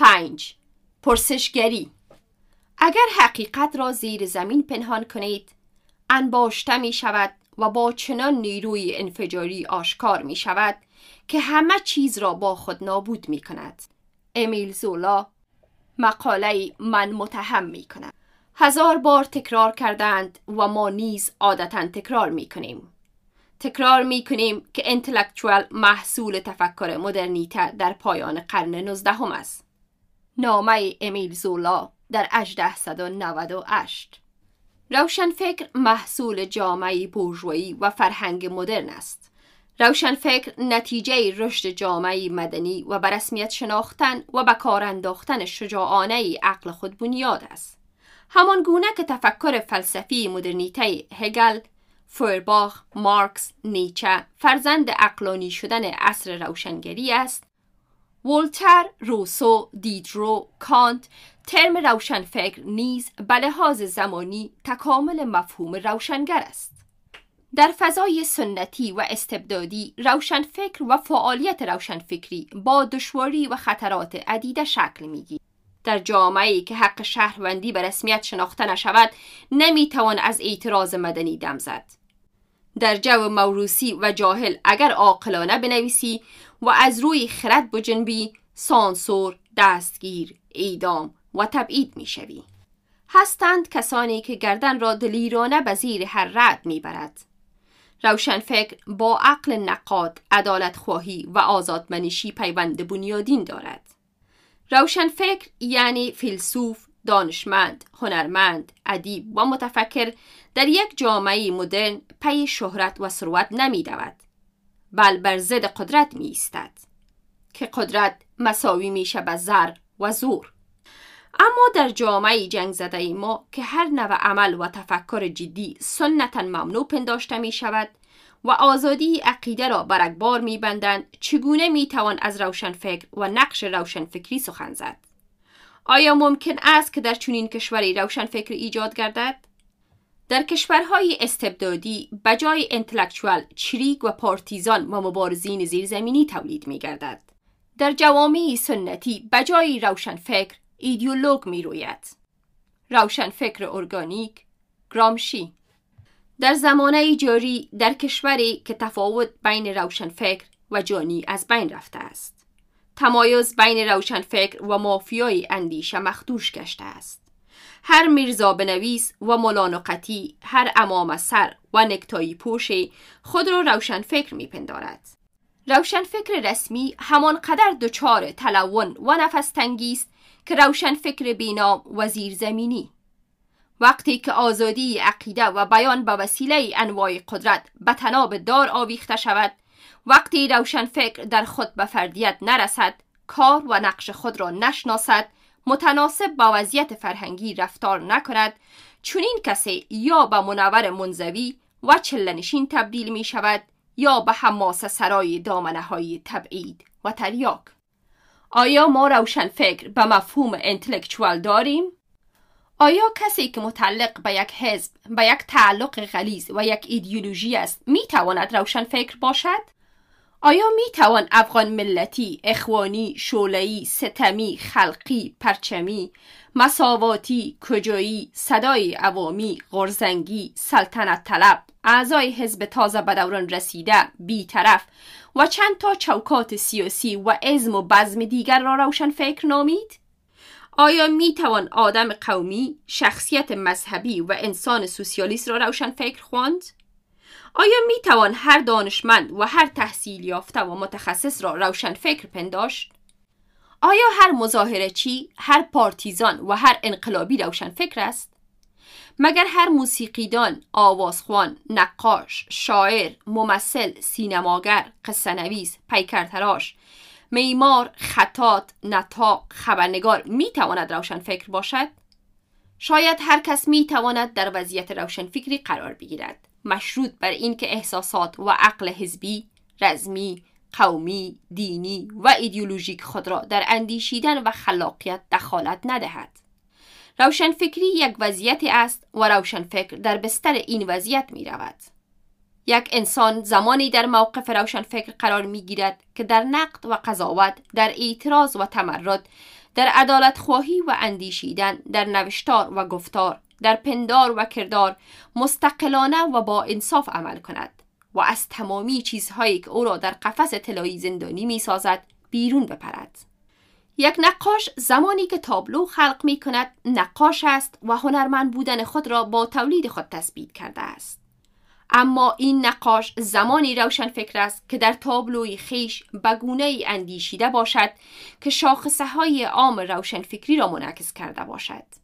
پنج. پرسشگری. اگر حقیقت را زیر زمین پنهان کنید انباشته می شود و با چنان نیروی انفجاری آشکار می شود که همه چیز را با خود نابود می کند. امیل زولا مقاله من متهم می کنم. هزار بار تکرار کردند و ما نیز عادتا تکرار می کنیم. تکرار می کنیم که انتلکچوال محصول تفکر مدرنیته در پایان قرن نوزدهم است. نامه امیل زولا در 1898 روشن فکر محصول جامعه بورژوایی و فرهنگ مدرن است روشن فکر نتیجه رشد جامعه مدنی و به رسمیت شناختن و به کار انداختن شجاعانه عقل خود بنیاد است. همان گونه که تفکر فلسفی مدرنیته هگل، فورباخ، مارکس، نیچه فرزند اقلانی شدن عصر روشنگری است ولتر، روسو، دیدرو، کانت ترم روشنفکر نیز به لحاظ زمانی تکامل مفهوم روشنگر است. در فضای سنتی و استبدادی روشنفکر و فعالیت روشنفکری با دشواری و خطرات عدیده شکل می‌گیرد. در جامعه که حق شهروندی به رسمیت شناخته نشود نمی‌توان از اعتراض مدنی دم زد. در جو موروسی و جاهل اگر عاقلانه بنویسی و از روی خرد بجنبی سانسور، دستگیر، اعدام و تبعید می‌شوی. هستند کسانی که گردن را دلیرانه به زیر هر رد می‌برد. روشنفکر با عقل نقاد، عدالت خواهی و آزادمنشی پیوند بنیادین دارد. روشنفکر یعنی فیلسوف، دانشمند، هنرمند، ادیب و متفکر در یک جامعه مدرن پی شهرت و ثروت نمی دود بل بر ضد قدرت می ایستد که قدرت مساوی میشه به زر و زور. اما در جامعه جنگ زده ما که هر نوع عمل و تفکر جدی سنتا ممنوع پنداشته می شود و آزادی عقیده را برگبار می بندند چگونه می توان از روشنفکر و نقش روشنفکری سخن زد؟ آیا ممکن است که در چنین کشوری روشنفکر ایجاد گردد؟ در کشورهای استبدادی بجای انتلکچوال چریک و پارتیزان و مبارزین زیرزمینی تولید می گردد. در جوامع سنتی بجای روشنفکر ایدئولوگ می روید. روشنفکر ارگانیک گرامشی در زمانه جاری در کشوری که تفاوت بین روشنفکر و جانی از بین رفته است. تمایز بین روشنفکر و مافیای اندیشه مخدوش گشته است. هر میرزا بنویس و ملانقتی هر امام سر و نکتایی پوشی خود را روشن فکر میپندارد. روشن فکر رسمی همان قدر دچار تلون و نفس تنگیست که روشن فکر بینام وزیر زمینی. وقتی که آزادی عقیده و بیان به وسیله انواع قدرت به تناب دار آویخته شود وقتی روشن فکر در خود به فردیت نرسد کار و نقش خود را نشناسد متناسب با وضعیت فرهنگی رفتار نکند چونین کسی یا به منور منزوی و چلنشین تبدیل می شود یا به حماس سرای دامنه های تبعید و تریاک آیا ما روشن فکر به مفهوم انتلکچوال داریم؟ آیا کسی که متعلق به یک حزب، به یک تعلق غلیظ و یک ایدئولوژی است می تواند روشن فکر باشد؟ آیا می توان افغان ملتی، اخوانی، شولهی، ستمی، خلقی، پرچمی، مساواتی، کجایی، صدای عوامی، غرزنگی، سلطنت طلب، اعضای حزب تازه به دوران رسیده، بیطرف و چند تا چوکات سیاسی و ازم و بزم دیگر را روشن فکر نامید؟ آیا می توان آدم قومی، شخصیت مذهبی و انسان سوسیالیست را روشن فکر خواند؟ آیا می توان هر دانشمند و هر تحصیل یافته و متخصص را روشن فکر پنداشت؟ آیا هر مظاهره چی، هر پارتیزان و هر انقلابی روشن فکر است؟ مگر هر موسیقیدان، آوازخوان، نقاش، شاعر، ممثل، سینماگر، قصه نویس، پیکرتراش، میمار، خطات، نتاق، خبرنگار می تواند روشن فکر باشد؟ شاید هر کس می تواند در وضعیت روشن فکری قرار بگیرد. مشروط بر اینکه احساسات و عقل حزبی، رزمی، قومی، دینی و ایدئولوژیک خود را در اندیشیدن و خلاقیت دخالت ندهد. روشنفکری یک وضعیتی است و روشنفکر در بستر این وضعیت می رود. یک انسان زمانی در موقف روشنفکر قرار می گیرد که در نقد و قضاوت، در اعتراض و تمرد، در عدالت خواهی و اندیشیدن، در نوشتار و گفتار، در پندار و کردار مستقلانه و با انصاف عمل کند و از تمامی چیزهایی که او را در قفس طلایی زندانی می سازد بیرون بپرد. یک نقاش زمانی که تابلو خلق می کند نقاش است و هنرمند بودن خود را با تولید خود تثبیت کرده است. اما این نقاش زمانی روشن فکر است که در تابلوی خیش بگونه اندیشیده باشد که شاخصه های عام روشن فکری را منعکس کرده باشد.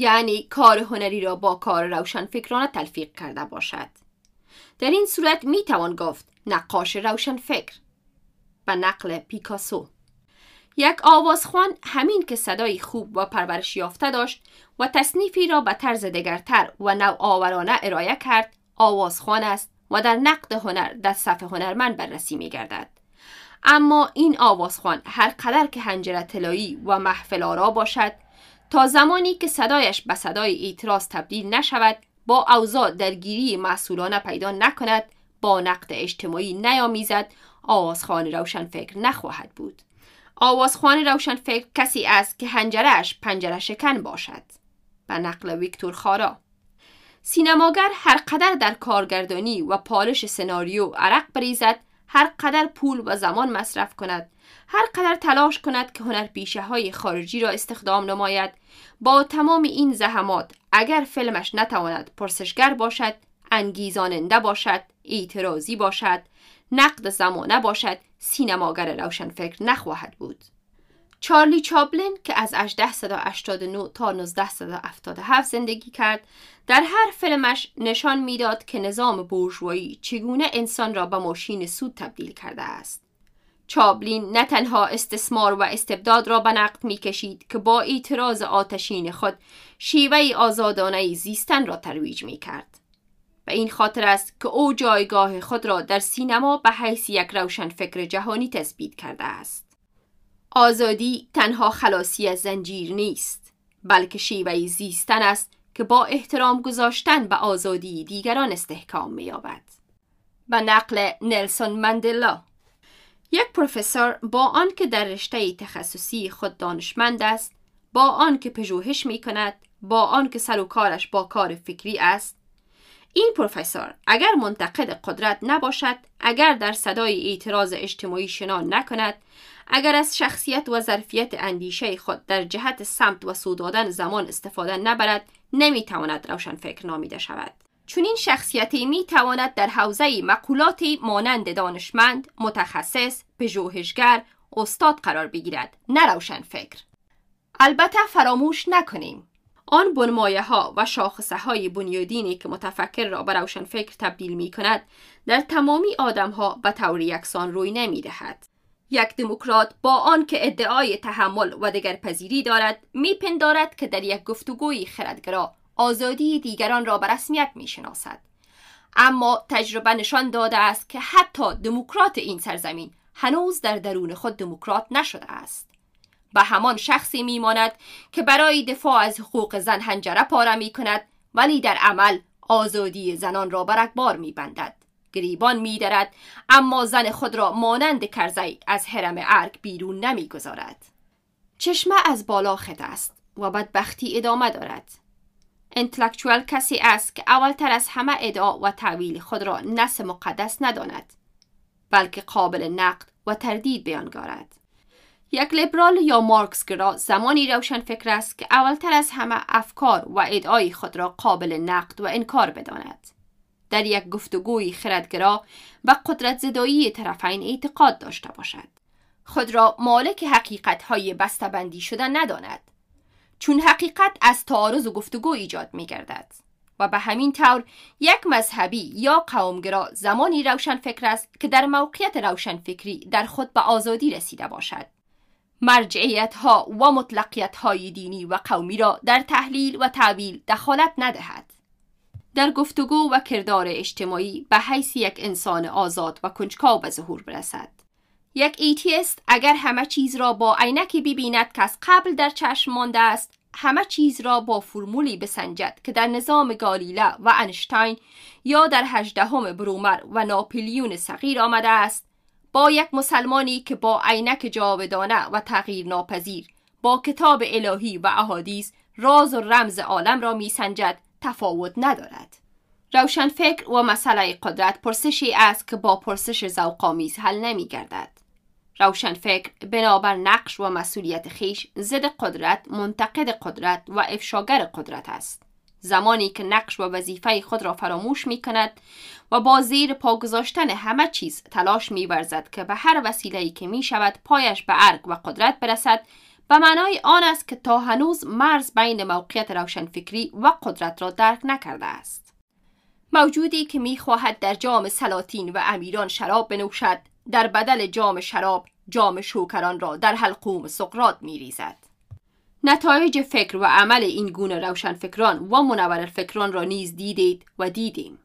یعنی کار هنری را با کار روشن فکرانه تلفیق کرده باشد در این صورت می توان گفت نقاش روشن فکر به نقل پیکاسو یک آوازخوان همین که صدای خوب و پرورش یافته داشت و تصنیفی را به طرز دگرتر و نوآورانه ارائه کرد آوازخوان است و در نقد هنر در صف هنرمند بررسی می گردد. اما این آوازخوان هر قدر که هنجره طلایی و محفل آرا باشد تا زمانی که صدایش به صدای اعتراض تبدیل نشود با اوضاع درگیری مسئولانه پیدا نکند با نقد اجتماعی نیامیزد آوازخوان روشن فکر نخواهد بود. آوازخوان روشن فکر کسی است که هنجرش پنجره شکن باشد. به نقل ویکتور خارا. سینماگر هر قدر در کارگردانی و پالش سناریو عرق بریزد هر قدر پول و زمان مصرف کند. هر قدر تلاش کند که هنر پیشه های خارجی را استخدام نماید. با تمام این زحمات اگر فیلمش نتواند پرسشگر باشد انگیزاننده باشد اعتراضی باشد نقد زمانه باشد سینماگر روشنفکر نخواهد بود. چارلی چابلین که از 1889 تا 1977 زندگی کرد در هر فیلمش نشان می‌داد که نظام بورژوایی چگونه انسان را به ماشین سود تبدیل کرده است. چابلین نه تنها استثمار و استبداد را به نقد می‌کشید که با اعتراض آتشین خود شیوه آزادانه زیستن را ترویج می کرد. و این خاطر است که او جایگاه خود را در سینما به حیث یک روشن فکر جهانی تثبیت کرده است. آزادی تنها خلاصی از زنجیر نیست بلکه شیوه زیستن است که با احترام گذاشتن به آزادی دیگران استحکام می‌یابد. به نقل نلسون مندلا یک پروفسور با آنکه در رشته تخصصی خود دانشمند است با آنکه پژوهش می کند با آنکه سر و کارش با کار فکری است. این پروفسور اگر منتقد قدرت نباشد اگر در صدای اعتراض اجتماعی شنا نکند اگر از شخصیت و ظرفیت اندیشه خود در جهت سمت و سودادن زمان استفاده نبرد نمی‌تواند روشن فکر نامیده شود. چون این شخصیتی می تواند در حوزه مقولاتی مانند دانشمند، متخصص، پژوهشگر، استاد قرار بگیرد. نه فکر. البته فراموش نکنیم. آن بنمایه ها و شاخصه های بنیادینی که متفکر را به روشن فکر تبدیل می کند در تمامی آدم ها به طور یکسان روی نمی دهد. یک دموکرات با آن که ادعای تحمل و دگرپذیری دارد میپندارد که در یک گفتگوی خردگرا آزادی دیگران را به رسمیت می شناسد. اما تجربه نشان داده است که حتی دموکرات این سرزمین هنوز در درون خود دموکرات نشده است. به همان شخصی میماند که برای دفاع از حقوق زن هنجره پاره می کند ولی در عمل آزادی زنان را بر اکبار می بندد. گریبان می درد اما زن خود را مانند کرزی از حرم ارگ بیرون نمی گذارد. چشمه از بالا خط است و بدبختی ادامه دارد. انتلکچوال کسی است که اولتر از همه ادعا و تعویل خود را نس مقدس نداند بلکه قابل نقد و تردید بیانگارد یک لیبرال یا مارکسگرا زمانی روشن فکر است که اولتر از همه افکار و ادعای خود را قابل نقد و انکار بداند. در یک گفتگوی خردگرا و قدرت زدایی طرفین اعتقاد داشته باشد. خود را مالک حقیقت های بستبندی شده نداند. چون حقیقت از تعارض و گفتگو ایجاد می گردد و به همین طور یک مذهبی یا قومگرا زمانی روشن فکر است که در موقعیت روشن فکری در خود به آزادی رسیده باشد. مرجعیت ها و مطلقیت های دینی و قومی را در تحلیل و تعویل دخالت ندهد. در گفتگو و کردار اجتماعی به حیث یک انسان آزاد و کنجکاو به ظهور برسد. یک atheist اگر همه چیز را با عینکی ببیند که از قبل در چشم مانده است. همه چیز را با فرمولی بسنجد که در نظام گالیله و انشتین یا در هجدهم برومر و ناپلیون صغیر آمده است. با یک مسلمانی که با عینک جاودانه و تغییر ناپذیر با کتاب الهی و احادیث راز و رمز عالم را میسنجد تفاوت ندارد. روشن فکر و مسئله قدرت پرسشی است که با پرسش ذوق‌آمیز حل نمی گردد. روشن فکر بنابر نقش و مسئولیت خیش ضد قدرت منتقد قدرت و افشاگر قدرت است. زمانی که نقش و وظیفه خود را فراموش می کند و با زیر پا گذاشتن همه چیز تلاش می برزد که به هر وسیله‌ای که می شود پایش به ارگ و قدرت برسد به معنای آن است که تا هنوز مرز بین موقعیت روشنفکری و قدرت را درک نکرده است. موجودی که می‌خواهد در جام سلاطین و امیران شراب بنوشد در بدل جام شراب جام شوکران را در حلقوم سقرات می ریزد. نتایج فکر و عمل این گونه روشن فکران و منور فکران را نیز دیدید و دیدیم.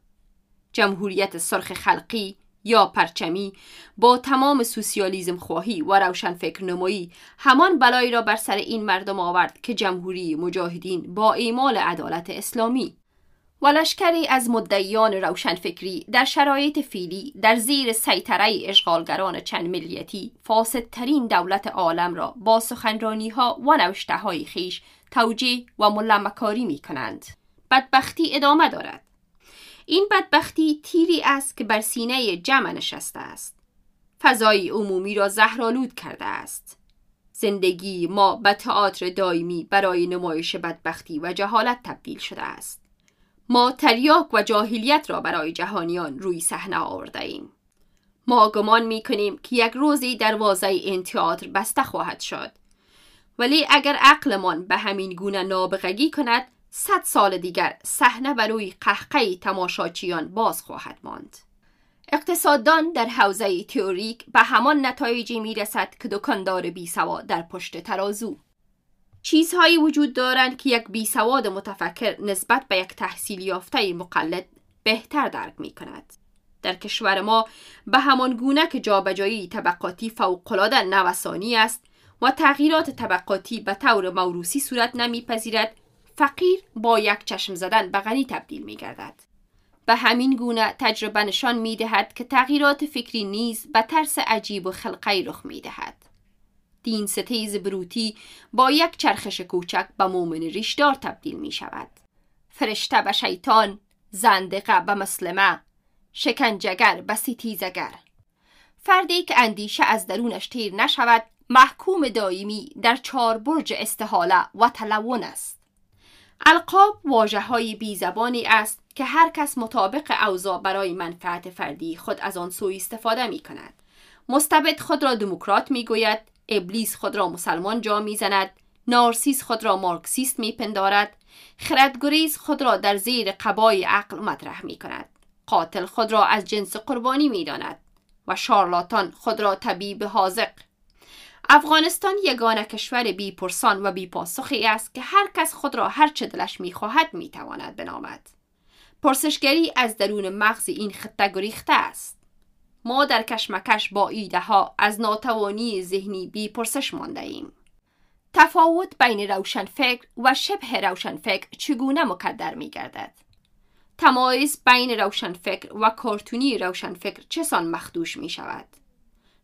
جمهوریت سرخ خلقی یا پرچمی با تمام سوسیالیزم خواهی و روشن فکر نمایی همان بلایی را بر سر این مردم آورد که جمهوری مجاهدین با ایمال عدالت اسلامی و لشکری از مدعیان روشنفکری در شرایط فیلی در زیر سیطره اشغالگران چند ملیتی فاسدترین دولت عالم را با سخنرانی ها و نوشته های خیش توجیه و ملمکاری می کنند. بدبختی ادامه دارد. این بدبختی تیری است که بر سینه جمع نشسته است. فضای عمومی را زهرالود کرده است. زندگی ما به تئاتر دائمی برای نمایش بدبختی و جهالت تبدیل شده است. ما تریاک و جاهلیت را برای جهانیان روی صحنه آورده ایم. ما گمان می کنیم که یک روزی دروازه این تئاتر بسته خواهد شد. ولی اگر عقلمان به همین گونه نابغگی کند صد سال دیگر صحنه بر روی قهقه تماشاچیان باز خواهد ماند. اقتصاددان در حوزه تئوریک به همان نتایجی می رسد که دکاندار بی سوا در پشت ترازو. چیزهایی وجود دارند که یک بی سواد متفکر نسبت به یک تحصیل یافته مقلد بهتر درک می کند. در کشور ما به همان گونه که جابجایی طبقاتی فوقالعاده نوسانی است و تغییرات طبقاتی به طور موروسی صورت نمیپذیرد فقیر با یک چشم زدن به غنی تبدیل می گردد. به همین گونه تجربه نشان می دهد که تغییرات فکری نیز به ترس عجیب و خلقی رخ می دهد. دین ستیز بروتی با یک چرخش کوچک به مؤمن ریشدار تبدیل می شود. فرشته به شیطان، زندقه به مسلمه، شکنجگر به ستیزگر. فردی که اندیشه از درونش تیر نشود محکوم دائمی در چهار برج استحاله و تلون است. القاب واجه های بی زبانی است که هر کس مطابق اوضاع برای منفعت فردی خود از آن سوی استفاده می کند. مستبد خود را دموکرات می گوید، ابلیس خود را مسلمان جا می زند، نارسیس خود را مارکسیست می پندارد، خردگریز خود را در زیر قبای عقل مطرح می کند. قاتل خود را از جنس قربانی می داند و شارلاتان خود را طبیب حاضق افغانستان یگانه کشور بی پرسان و بی پاسخی است که هر کس خود را هر چه دلش می‌خواهد می‌تواند بنامد. پرسشگری از درون مغز این خطه گریخته است. ما در کشمکش با ایده ها از ناتوانی ذهنی بی پرسش مانده ایم تفاوت بین روشنفکر و شبه روشنفکر چگونه مکدر می گردد؟ تمایز بین روشنفکر و کارتونی روشنفکر چسان مخدوش می شود؟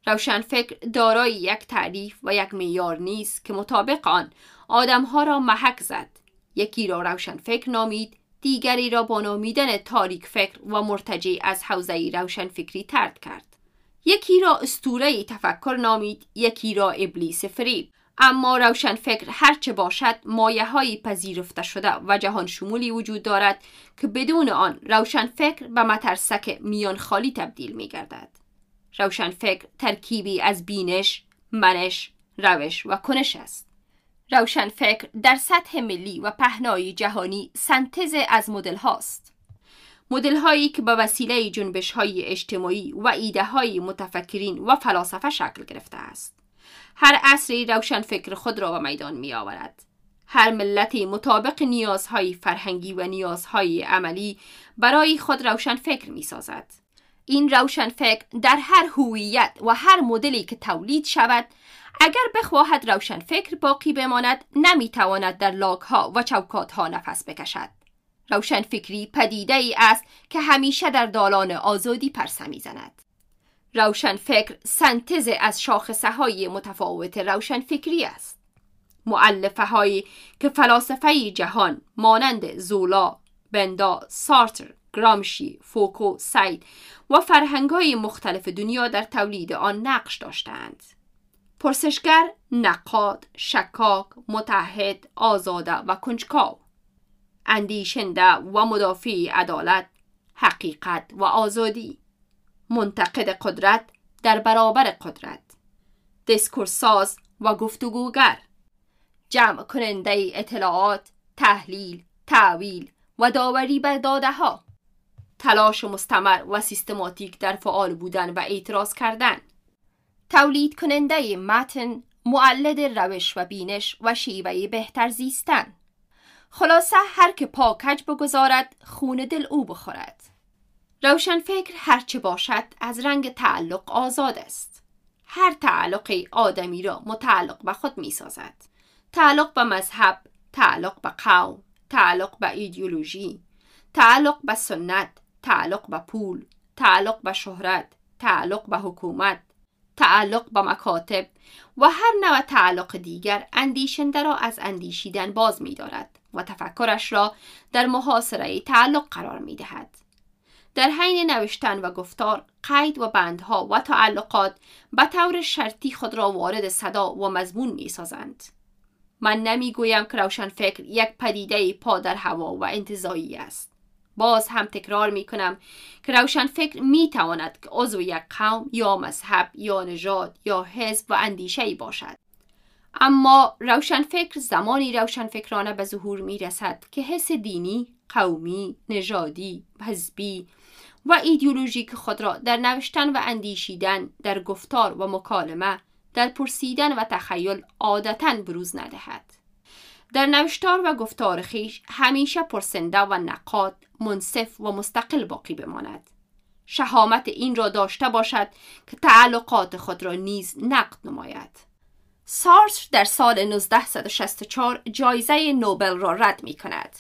روشنفکر دارای یک تعریف و یک میار نیست که مطابق آن آدمها را محک زد یکی را روشنفکر نامید دیگری را با نامیدن تاریک فکر و مرتجع از حوزه روشنفکری ترد کرد یکی را استوره تفکر نامید یکی را ابلیس فریب اما روشنفکر هرچه باشد مایه های پذیرفته شده و جهان شمولی وجود دارد که بدون آن روشنفکر به مترسک میان خالی تبدیل می گردد. روشنفکر ترکیبی از بینش، منش، روش و کنش است. روشنفکر در سطح ملی و پهنای جهانی سنتز از مدل هاست. مدل هایی که به وسیله جنبش های اجتماعی و ایده های متفکرین و فلاسفه شکل گرفته است. هر عصری روشنفکر خود را به میدان می آورد. هر ملتی مطابق نیازهای فرهنگی و نیازهای عملی برای خود روشن فکر می سازد. این روشن فکر در هر هویت و هر مدلی که تولید شود اگر بخواهد روشن فکر باقی بماند نمی‌تواند در لاک ها و چوکات ها نفس بکشد. روشن فکری پدیده ای است که همیشه در دالان آزادی پرسه می‌زند. روشن فکر سنتز از شاخصه های متفاوت روشن فکری است. معلفه هایی که فلاسفه جهان مانند زولا، بندا، سارتر، گرامشی، فوکو، سید و های مختلف دنیا در تولید آن نقش داشتند. پرسشگر، نقاد، شکاک، متحد، آزاده و کنجکاو. اندیشنده و مدافع عدالت، حقیقت و آزادی. منتقد قدرت در برابر قدرت. دیسکورساز و گفتگوگر. جمع کننده اطلاعات، تحلیل، تعویل و داوری بر داده ها تلاش مستمر و سیستماتیک در فعال بودن و اعتراض کردن. تولید کننده متن معلد روش و بینش و شیوه بهتر زیستن. خلاصه هر که پاکج بگذارد خون دل او بخورد. روشنفکر هرچه باشد از رنگ تعلق آزاد است. هر تعلق آدمی را متعلق به خود می سازد تعلق به مذهب تعلق به قوم تعلق به ایدئولوژی تعلق به سنت تعلق به پول تعلق به شهرت تعلق به حکومت تعلق به مکاتب و هر نوع تعلق دیگر اندیشنده را از اندیشیدن باز می دارد و تفکرش را در محاصره تعلق قرار می دهد. در حین نوشتن و گفتار قید و بندها و تعلقات به طور شرطی خود را وارد صدا و مضمون می سازند. من نمی گویم که روشن فکر یک پدیده پا در هوا و انتظایی است. باز هم تکرار می کنم که روشن فکر می تواند که عضو یک قوم یا مذهب یا نژاد یا حزب و اندیشه ای باشد. اما روشن فکر زمانی روشن فکرانه به ظهور می رسد که حس دینی، قومی، نژادی، حزبی و ایدئولوژیک خود را در نوشتن و اندیشیدن در گفتار و مکالمه در پرسیدن و تخیل عادتا بروز ندهد در نوشتار و گفتار خیش همیشه پرسنده و نقاد منصف و مستقل باقی بماند. شهامت این را داشته باشد که تعلقات خود را نیز نقد نماید. سارتر در سال 1964 جایزه نوبل را رد می کند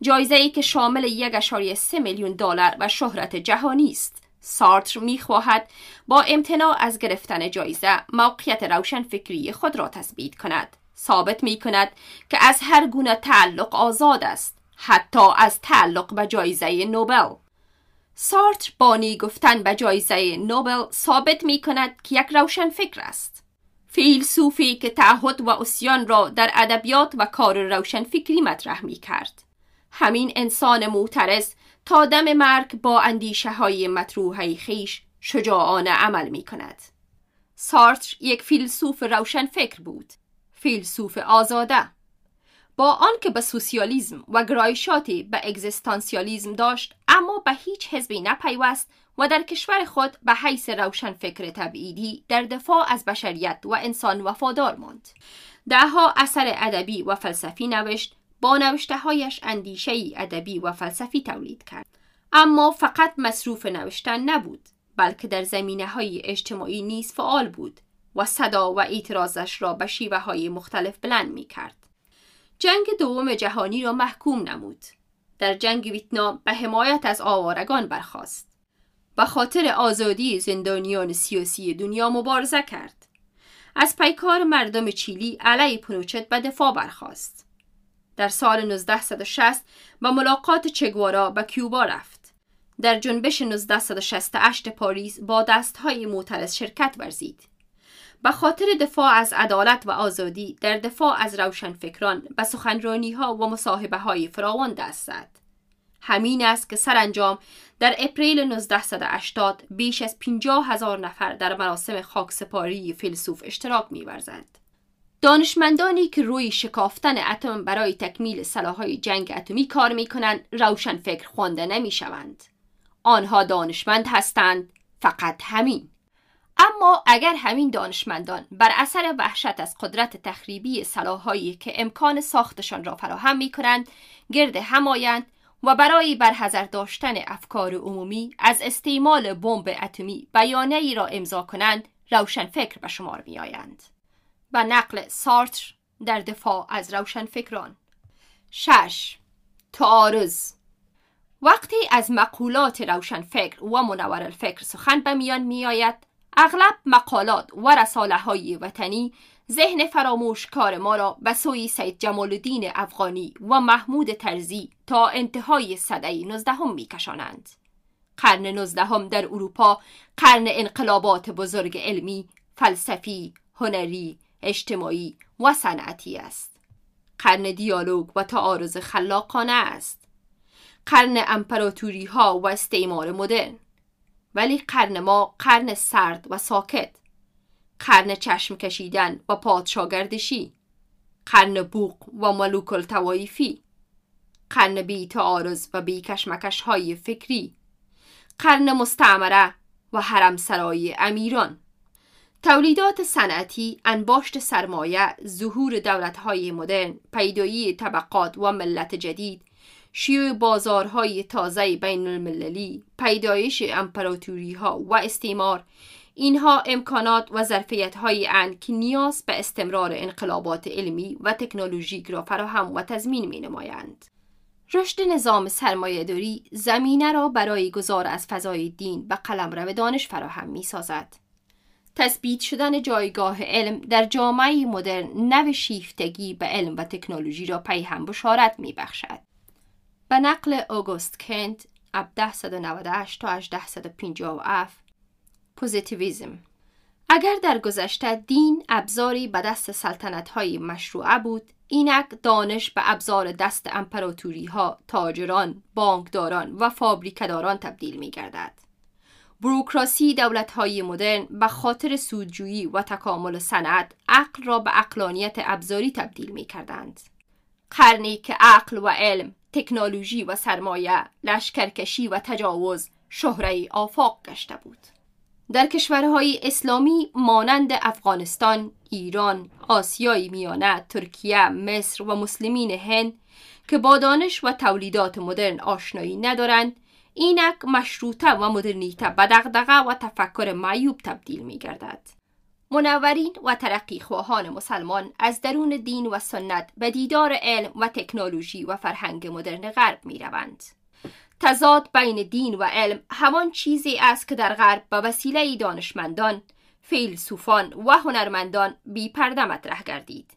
جایزه ای که شامل یک اشاری سه میلیون دلار و شهرت جهانی است. سارتر می‌خواهد با امتناع از گرفتن جایزه موقعیت روشن فکری خود را تثبیت کند. ثابت می کند که از هر گونه تعلق آزاد است. حتی از تعلق به جایزه نوبل سارتر بانی گفتن به جایزه نوبل ثابت می کند که یک روشن فکر است فیلسوفی که تعهد و اسیان را در ادبیات و کار روشن فکری مطرح می کرد همین انسان معترض تا دم مرگ با اندیشه های مطروحه خیش شجاعانه عمل می کند. سارتر یک فیلسوف روشن فکر بود. فیلسوف آزاده. با آنکه به سوسیالیزم و گرایشاتی به اگزیستانسیالیزم داشت اما به هیچ حزبی نپیوست و در کشور خود به حیث روشن فکر تبعیدی در دفاع از بشریت و انسان وفادار ماند. دهها اثر ادبی و فلسفی نوشت با نوشته هایش اندیشه ادبی و فلسفی تولید کرد اما فقط مصروف نوشتن نبود بلکه در زمینه های اجتماعی نیز فعال بود و صدا و اعتراضش را به شیوه های مختلف بلند می کرد. جنگ دوم جهانی را محکوم نمود. در جنگ ویتنام به حمایت از آوارگان برخاست. به خاطر آزادی زندانیان سیاسی دنیا مبارزه کرد. از پیکار مردم چیلی علیه پنوچت به دفاع برخاست. در سال 1960 با ملاقات چگوارا به کیوبا رفت. در جنبش 1968 پاریس با دستهای معترض شرکت ورزید. به خاطر دفاع از عدالت و آزادی در دفاع از روشنفکران به سخنرانی ها و مصاحبه های فراوان دست زد. همین است که سرانجام در اپریل 1980 بیش از 50 هزار نفر در مراسم خاکسپاری فیلسوف اشتراک می‌ورزند. دانشمندانی که روی شکافتن اتم برای تکمیل سلاحهای جنگ اتمی کار می کنند روشن فکر خوانده نمی شوند. آنها دانشمند هستند فقط همین. اما اگر همین دانشمندان بر اثر وحشت از قدرت تخریبی سلاحهایی که امکان ساختشان را فراهم می کنند گرد همایند و برای برحضر داشتن افکار عمومی از استعمال بمب اتمی بیانیه ای را امضا کنند روشن فکر به شمار می آیند. و نقل سارتر در دفاع از روشنفکران. شش. تعارض. وقتی از مقولات روشنفکر و منور الفکر سخن به میان میآید اغلب مقالات و رساله های وطنی ذهن فراموشکار ما را به سوی سید جمال الدین افغانی و محمود ترزی تا انتهای صده نزدهم میکشانند. قرن نزدهم در اروپا قرن انقلابات بزرگ علمی، فلسفی، هنری، اجتماعی و صنعتی است. قرن دیالوگ و تعارض خلاقانه است. قرن امپراتوری ها و استعمار مدرن. ولی قرن ما قرن سرد و ساکت. قرن چشم کشیدن و پادشاگردشی. قرن بوق و ملوک التوایفی. قرن بی تعارض و بی کشمکش های فکری. قرن مستعمره و حرم سرای امیران. تولیدات صنعتی، انباشت سرمایه، ظهور دولت‌های مدرن، پیدایی طبقات و ملت جدید، شیوع بازارهای تازه بین المللی، پیدایش امپراتوری ها و استعمار اینها امکانات و ظرفیت های ان که نیاز به استمرار انقلابات علمی و تکنولوژیک را فراهم و تضمین می نمایند. رشد نظام سرمایهداری زمینه را برای گذار از فضای دین و قلمرو دانش فراهم می سازد. تثبیت شدن جایگاه علم در جامعه مدرن نو شیفتگی به علم و تکنولوژی را پیهم بشارت می بخشد. به نقل اوگوست کنت 1798 تا 1857 پوزیتیویزم اگر در گذشته دین ابزاری به دست سلطنت های مشروعه بود اینک دانش به ابزار دست امپراتوری ها، تاجران، بانکداران و فابریکداران تبدیل می گردد. بروکراسی دولت های مدرن به خاطر سودجویی و تکامل صنعت عقل را به عقلانیت ابزاری تبدیل می کردند. قرنی که عقل و علم، تکنولوژی و سرمایه، لشکرکشی و تجاوز شهره آفاق گشته بود. در کشورهای اسلامی مانند افغانستان، ایران، آسیای میانه، ترکیه، مصر و مسلمین هند که با دانش و تولیدات مدرن آشنایی ندارند اینک مشروطه و مدرنیته به دغدغه و تفکر معیوب تبدیل می گردد. منورین و ترقیخواهان مسلمان از درون دین و سنت به دیدار علم و تکنولوژی و فرهنگ مدرن غرب می روند. تضاد بین دین و علم همان چیزی است که در غرب به وسیله دانشمندان، فیلسوفان و هنرمندان بی پرده مطرح گردید.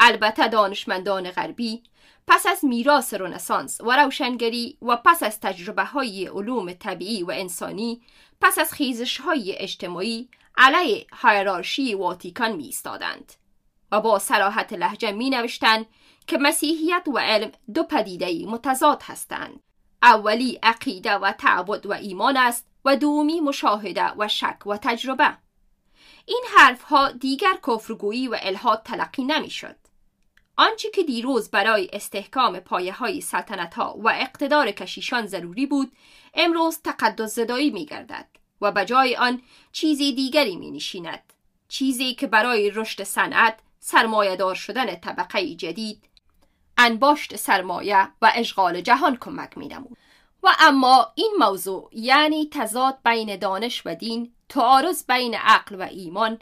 البته دانشمندان غربی پس از میراث رنسانس و روشنگری و پس از تجربه های علوم طبیعی و انسانی پس از خیزش های اجتماعی علیه هایرارشی واتیکان می استادند و با سراحت لحجه می نوشتند که مسیحیت و علم دو پدیده متضاد هستند. اولی عقیده و تعبد و ایمان است و دومی مشاهده و شک و تجربه. این حرف ها دیگر کفرگویی و الهاد تلقی نمی شد. آنچه که دیروز برای استحکام پایه های سلطنت ها و اقتدار کشیشان ضروری بود امروز تقدس زدایی می گردد و به جای آن چیزی دیگری می نشیند. چیزی که برای رشد صنعت سرمایهدار شدن طبقه جدید انباشت سرمایه و اشغال جهان کمک می نمود. و اما این موضوع یعنی تضاد بین دانش و دین تعارض بین عقل و ایمان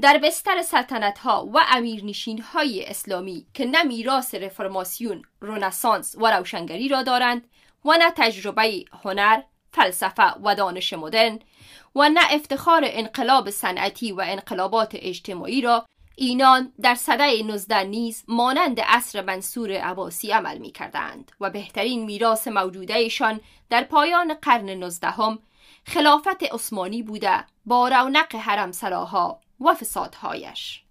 در بستر سلطنت ها و امیرنشین های اسلامی که نه میراث رفرماسیون، رنسانس و روشنگری را دارند و نه تجربه هنر، فلسفه و دانش مدرن و نه افتخار انقلاب صنعتی و انقلابات اجتماعی را اینان در صده نزده نیز مانند عصر منصور عباسی عمل می کردند و بهترین میراث موجودهشان در پایان قرن نزدهم خلافت عثمانی بوده با رونق حرم سراها و فسادهایش.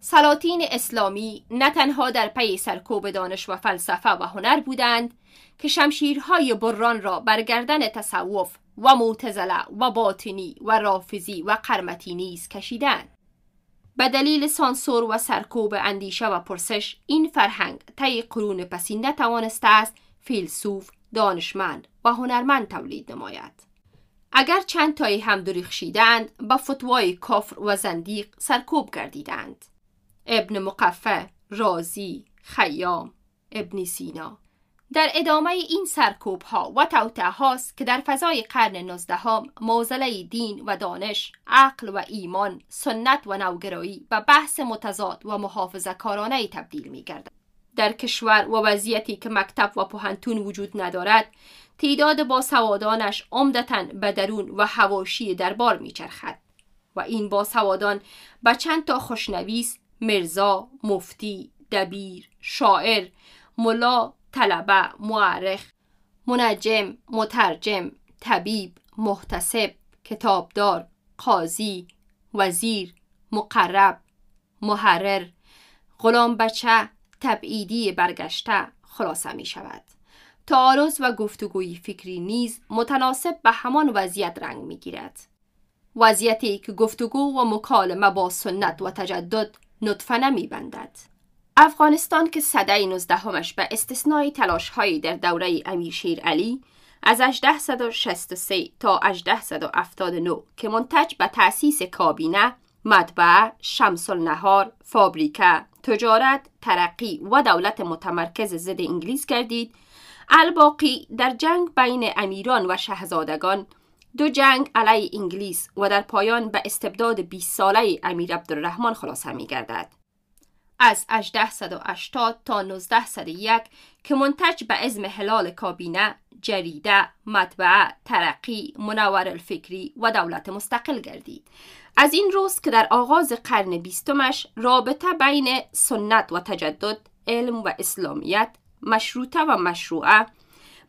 سلاطین اسلامی نه تنها در پی سرکوب دانش و فلسفه و هنر بودند که شمشیرهای بران را بر گردن تصوف و معتزله و باطنی و رافزی و قرمتی نیز کشیدند. به دلیل سانسور و سرکوب اندیشه و پرسش این فرهنگ طی قرون پسی نتوانسته است فیلسوف دانشمند و هنرمند تولید نماید. اگر چند تایی هم دریخشیدند با فتوای کفر و زندیق سرکوب گردیدند ابن مقفه رازی خیام ابن سینا. در ادامه این سرکوب ها و توته هاست که در فضای قرن نزدهم موزله دین و دانش، عقل و ایمان، سنت و نوگرایی به بحث متضاد و محافظه کارانه تبدیل می. در کشور و وضعیتی که مکتب و پوهنتون وجود ندارد تعداد با سوادانش عمدتا به درون و هواشی دربار میچرخد و این با سوادان به چند تا خوشنویس مرزا مفتی دبیر شاعر ملا طلبه معرخ منجم مترجم طبیب محتسب کتابدار قاضی وزیر مقرب محرر غلام بچه تبعیدی برگشته خلاصه می شود تعارض و گفتگوی فکری نیز متناسب به همان وضعیت رنگ می گیرد. وضعیتی که گفتگو و مکالمه با سنت و تجدد نطفه نمی بندد. افغانستان که صده نوزدهمش به استثنای تلاش هایی در دوره امیر شیر علی از 1863 تا 1879 که منتج به تأسیس کابینه، مطبعه، شمس النهار، فابریکه، تجارت، ترقی و دولت متمرکز ضد انگلیس کردید الباقی در جنگ بین امیران و شهزادگان دو جنگ علیه انگلیس و در پایان به استبداد 20 ساله امیر عبدالرحمن خلاصه می گردد. از 1880 تا 1901 که منتج به ازم حلال کابینه، جریده، مطبعه، ترقی، منور الفکری و دولت مستقل گردید. از این روز که در آغاز قرن بیستمش رابطه بین سنت و تجدد، علم و اسلامیت، مشروطه و مشروعه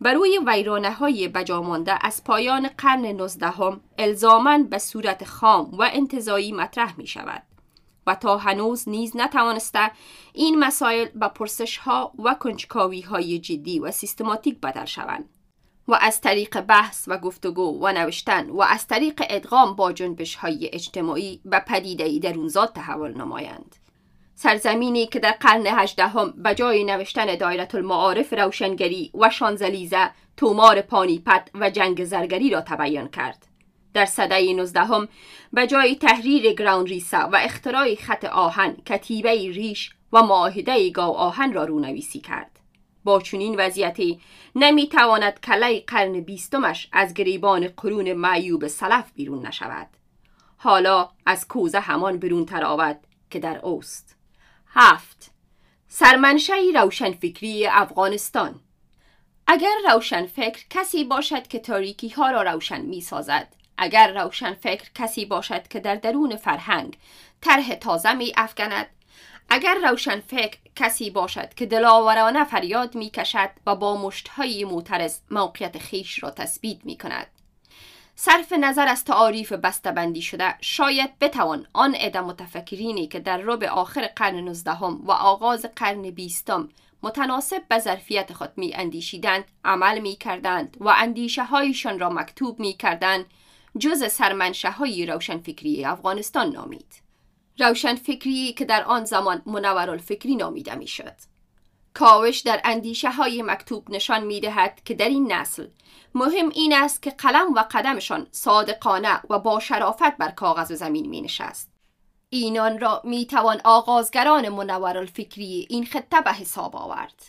بر روی ویرانه های بجامانده از پایان قرن نوزدهم الزامن به صورت خام و انتظایی مطرح می شود و تا هنوز نیز نتوانسته این مسائل به پرسش ها و کنجکاوی های جدی و سیستماتیک بدل شوند و از طریق بحث و گفتگو و نوشتن و از طریق ادغام با جنبش های اجتماعی به پدیده درونزاد تحول نمایند. سرزمینی که در قرن هجدهم به جای نوشتن دایره المعارف روشنگری و شانزلیزه تومار پانیپت و جنگ زرگری را تبیان کرد در صده نوزدهم به جای تحریر گراون ریسا و اختراع خط آهن کتیبه ریش و معاهده گاو آهن را رونویسی کرد. با چنین وضعیتی نمی‌تواند کله قرن بیستمش از گریبان قرون معیوب سلف بیرون نشود. حالا از کوزه همان بیرون تراود که در اوست. هفت. سرمنشهی روشنفکری افغانستان. اگر روشنفکر کسی باشد که تاریکی ها را روشن می سازد اگر روشنفکر کسی باشد که در درون فرهنگ طرح تازه می افکند اگر روشنفکر کسی باشد که دلاورانه فریاد می کشد و با مشتهای معترض موقعیت خیش را تثبیت می کند. صرف نظر از تعاریف بندی شده شاید بتوان آن عده متفکرینی که در رب آخر قرن نوزدهم و آغاز قرن بیستم متناسب به ظرفیت خود می اندیشیدند عمل می کردند و اندیشه هایشان را مکتوب می کردند جز سرمنشه های روشنفکری افغانستان نامید روشنفکری که در آن زمان منور الفکری نامیده می شد کاوش در اندیشه های مکتوب نشان می دهد که در این نسل مهم این است که قلم و قدمشان صادقانه و با شرافت بر کاغذ و زمین می نشست. اینان را می توان آغازگران منور الفکری این خطه به حساب آورد.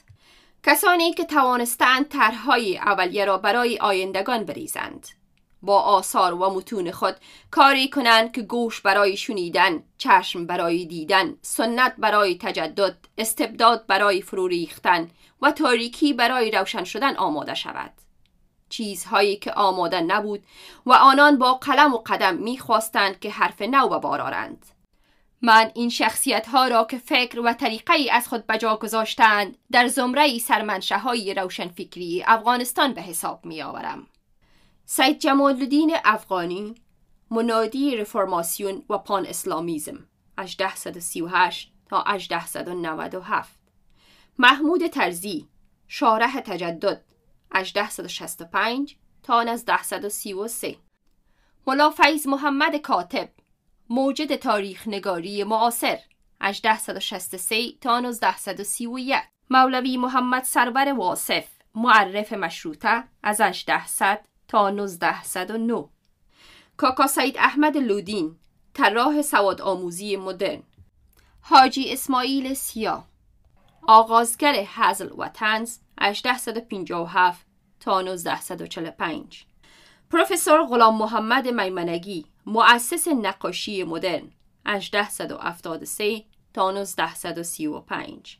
کسانی که توانستند طرحهای اولیه را برای آیندگان بریزند. با آثار و متون خود کاری کنند که گوش برای شنیدن، چشم برای دیدن، سنت برای تجدد، استبداد برای فرو ریختن و تاریکی برای روشن شدن آماده شود. چیزهایی که آماده نبود و آنان با قلم و قدم می‌خواستند که حرف نو به بار. من این شخصیت ها را که فکر و طریقه از خود بجا گذاشتند در زمره سرمنشه های روشنفکری افغانستان به حساب می آورم. سید جمال الدین افغانی منادی رفرماسیون و پان اسلامیزم 1838 تا 1897 محمود ترزی شارح تجدد 1865 تا 1933 ملا فیض محمد کاتب موجد تاریخ نگاری معاصر 1863 تا 1931 مولوی محمد سرور واصف معرف مشروطه از 1800 تا 1909 کاکا سید احمد لودین طراح سواد آموزی مدرن. حاجی اسماعیل سیا آغازگر حزل و تنز 1857 تا 1945 پروفسور غلام محمد میمنگی مؤسس نقاشی مدرن 1873 تا 1935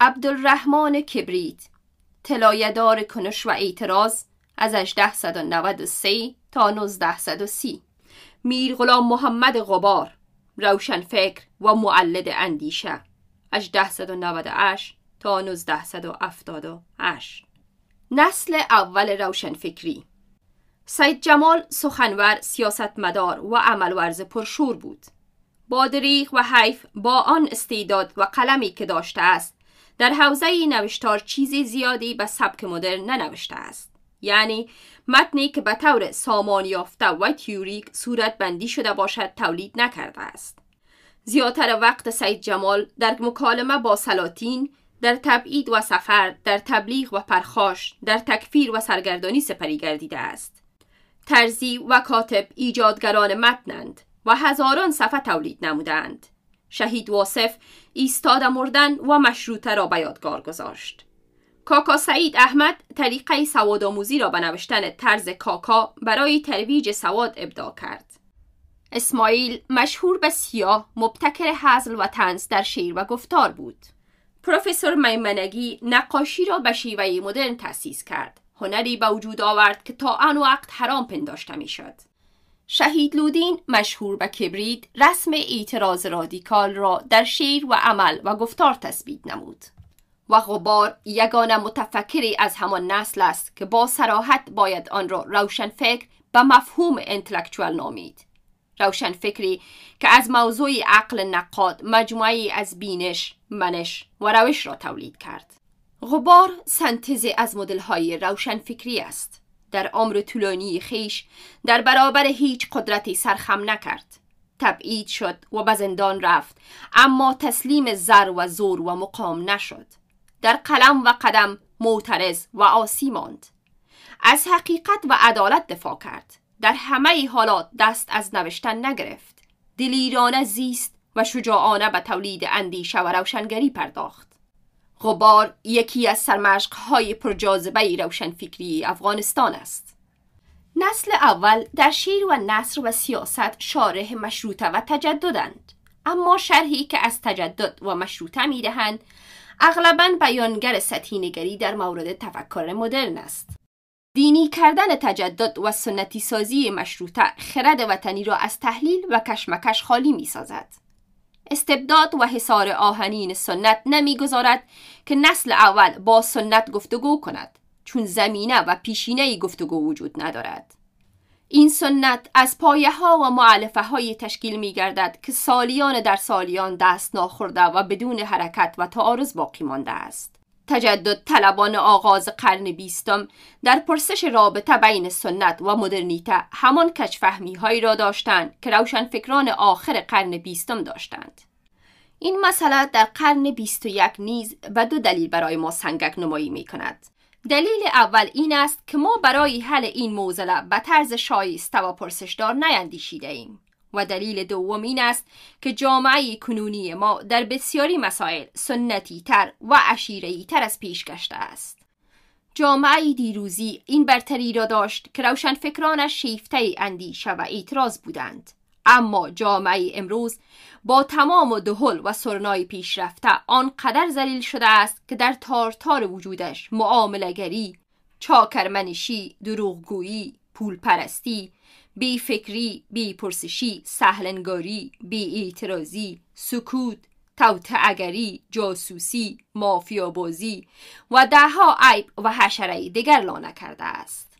عبدالرحمن کبریت تلایدار کنش و اعتراض از 1893 تا 1930 میر غلام محمد غبار روشنفکر و معلد اندیشه. 1898 تا 1978 نسل اول روشنفکری سید جمال سخنور سیاستمدار و عملورز پرشور بود. با دریغ و حیف با آن استعداد و قلمی که داشته است در حوزه نوشتار چیزی زیادی به سبک مدرن ننوشته است. یعنی متنی که به طور سامان یافته و تیوریک صورت بندی شده باشد تولید نکرده است. زیادتر وقت سید جمال در مکالمه با سلاطین در تبعید و سفر در تبلیغ و پرخاش در تکفیر و سرگردانی سپری گردیده است. ترزی و کاتب ایجادگران متنند و هزاران صفحه تولید نمودند شهید واصف ایستاد مردن و مشروطه را به یادگار گذاشت. کاکا سعید احمد طریقه سواد آموزی را به نوشتن طرز کاکا برای ترویج سواد ابداع کرد. اسماعیل مشهور به سیاه مبتکر حزل و تنز در شعر و گفتار بود. پروفسور میمنگی نقاشی را به شیوه مدرن تأسیس کرد. هنری به وجود آورد که تا آن وقت حرام پنداشته می‌شد. شهید لودین مشهور به کبرید رسم اعتراض رادیکال را در شعر و عمل و گفتار تثبیت نمود. و غبار یگانه متفکری از همان نسل است که با سراحت باید آن را روشن فکر به مفهوم انتلکچوال نامید. روشن فکری که از موضوع عقل نقاد مجموعی از بینش، منش و روش را تولید کرد. غبار سنتز از مدل های روشن فکری است. در عمر طولانی خیش در برابر هیچ قدرتی سرخم نکرد. تبعید شد و به زندان رفت اما تسلیم زر و زور و مقام نشد. در قلم و قدم معترض و آسی ماند. از حقیقت و عدالت دفاع کرد. در همه حالات دست از نوشتن نگرفت. دلیرانه زیست و شجاعانه به تولید اندیشه و روشنگری پرداخت. غبار یکی از سرمشقهای پرجاذبه روشنفکری افغانستان است. نسل اول در شیر و نصر و سیاست شارح مشروطه و تجددند. اما شرحی که از تجدد و مشروطه می‌دهند اغلبا بیانگر سطحی در مورد تفکر مدرن است. دینی کردن تجدد و سنتی سازی مشروطه خرد وطنی را از تحلیل و کشمکش خالی می سازد. استبداد و حصار آهنین سنت نمی‌گذارد که نسل اول با سنت گفتگو کند چون زمینه و پیشینه گفتگو وجود ندارد. این سنت از پایه ها و معلفه های تشکیل می گردد که سالیان در سالیان دست ناخورده و بدون حرکت و تعارض باقی مانده است. تجدد طلبان آغاز قرن بیستم در پرسش رابطه بین سنت و مدرنیته همان کچفهمی هایی را داشتند که روشنفکران آخر قرن بیستم داشتند. این مسئله در قرن بیست و یک نیز به دو دلیل برای ما سنگک نمایی می کند. دلیل اول این است که ما برای حل این موزله به طرز شایسته و پرسشدار نیندیشیده ایم. و دلیل دوم این است که جامعه کنونی ما در بسیاری مسائل سنتی تر و عشیرهی تر از پیش گشته است. جامعه دیروزی این برتری را داشت که روشنفکرانش شیفته اندیشه و اعتراض بودند. اما جامعه امروز با تمام و دهل و سرنای پیشرفته آنقدر ذلیل شده است که در تارتار وجودش معاملگری، چاکرمنشی، دروغگویی، پولپرستی، بی فکری، بی پرسشی، سهلنگاری، بی اعتراضی، سکوت، توتعگری، جاسوسی، مافیابازی و دهها عیب و حشره دیگر لانه کرده است.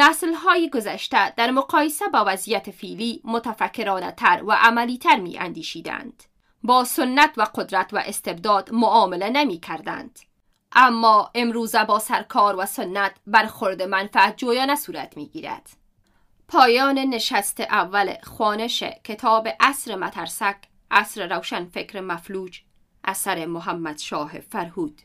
نسل های گذشته در مقایسه با وضعیت فیلی متفکرانه تر و عملی تر می اندیشیدند. با سنت و قدرت و استبداد معامله نمی کردند. اما امروزه با سرکار و سنت برخورد منفعت جویانه صورت می گیرد. پایان نشست اول خوانش کتاب اصر مترسک اصر روشن فکر مفلوج اثر محمد شاه فرهود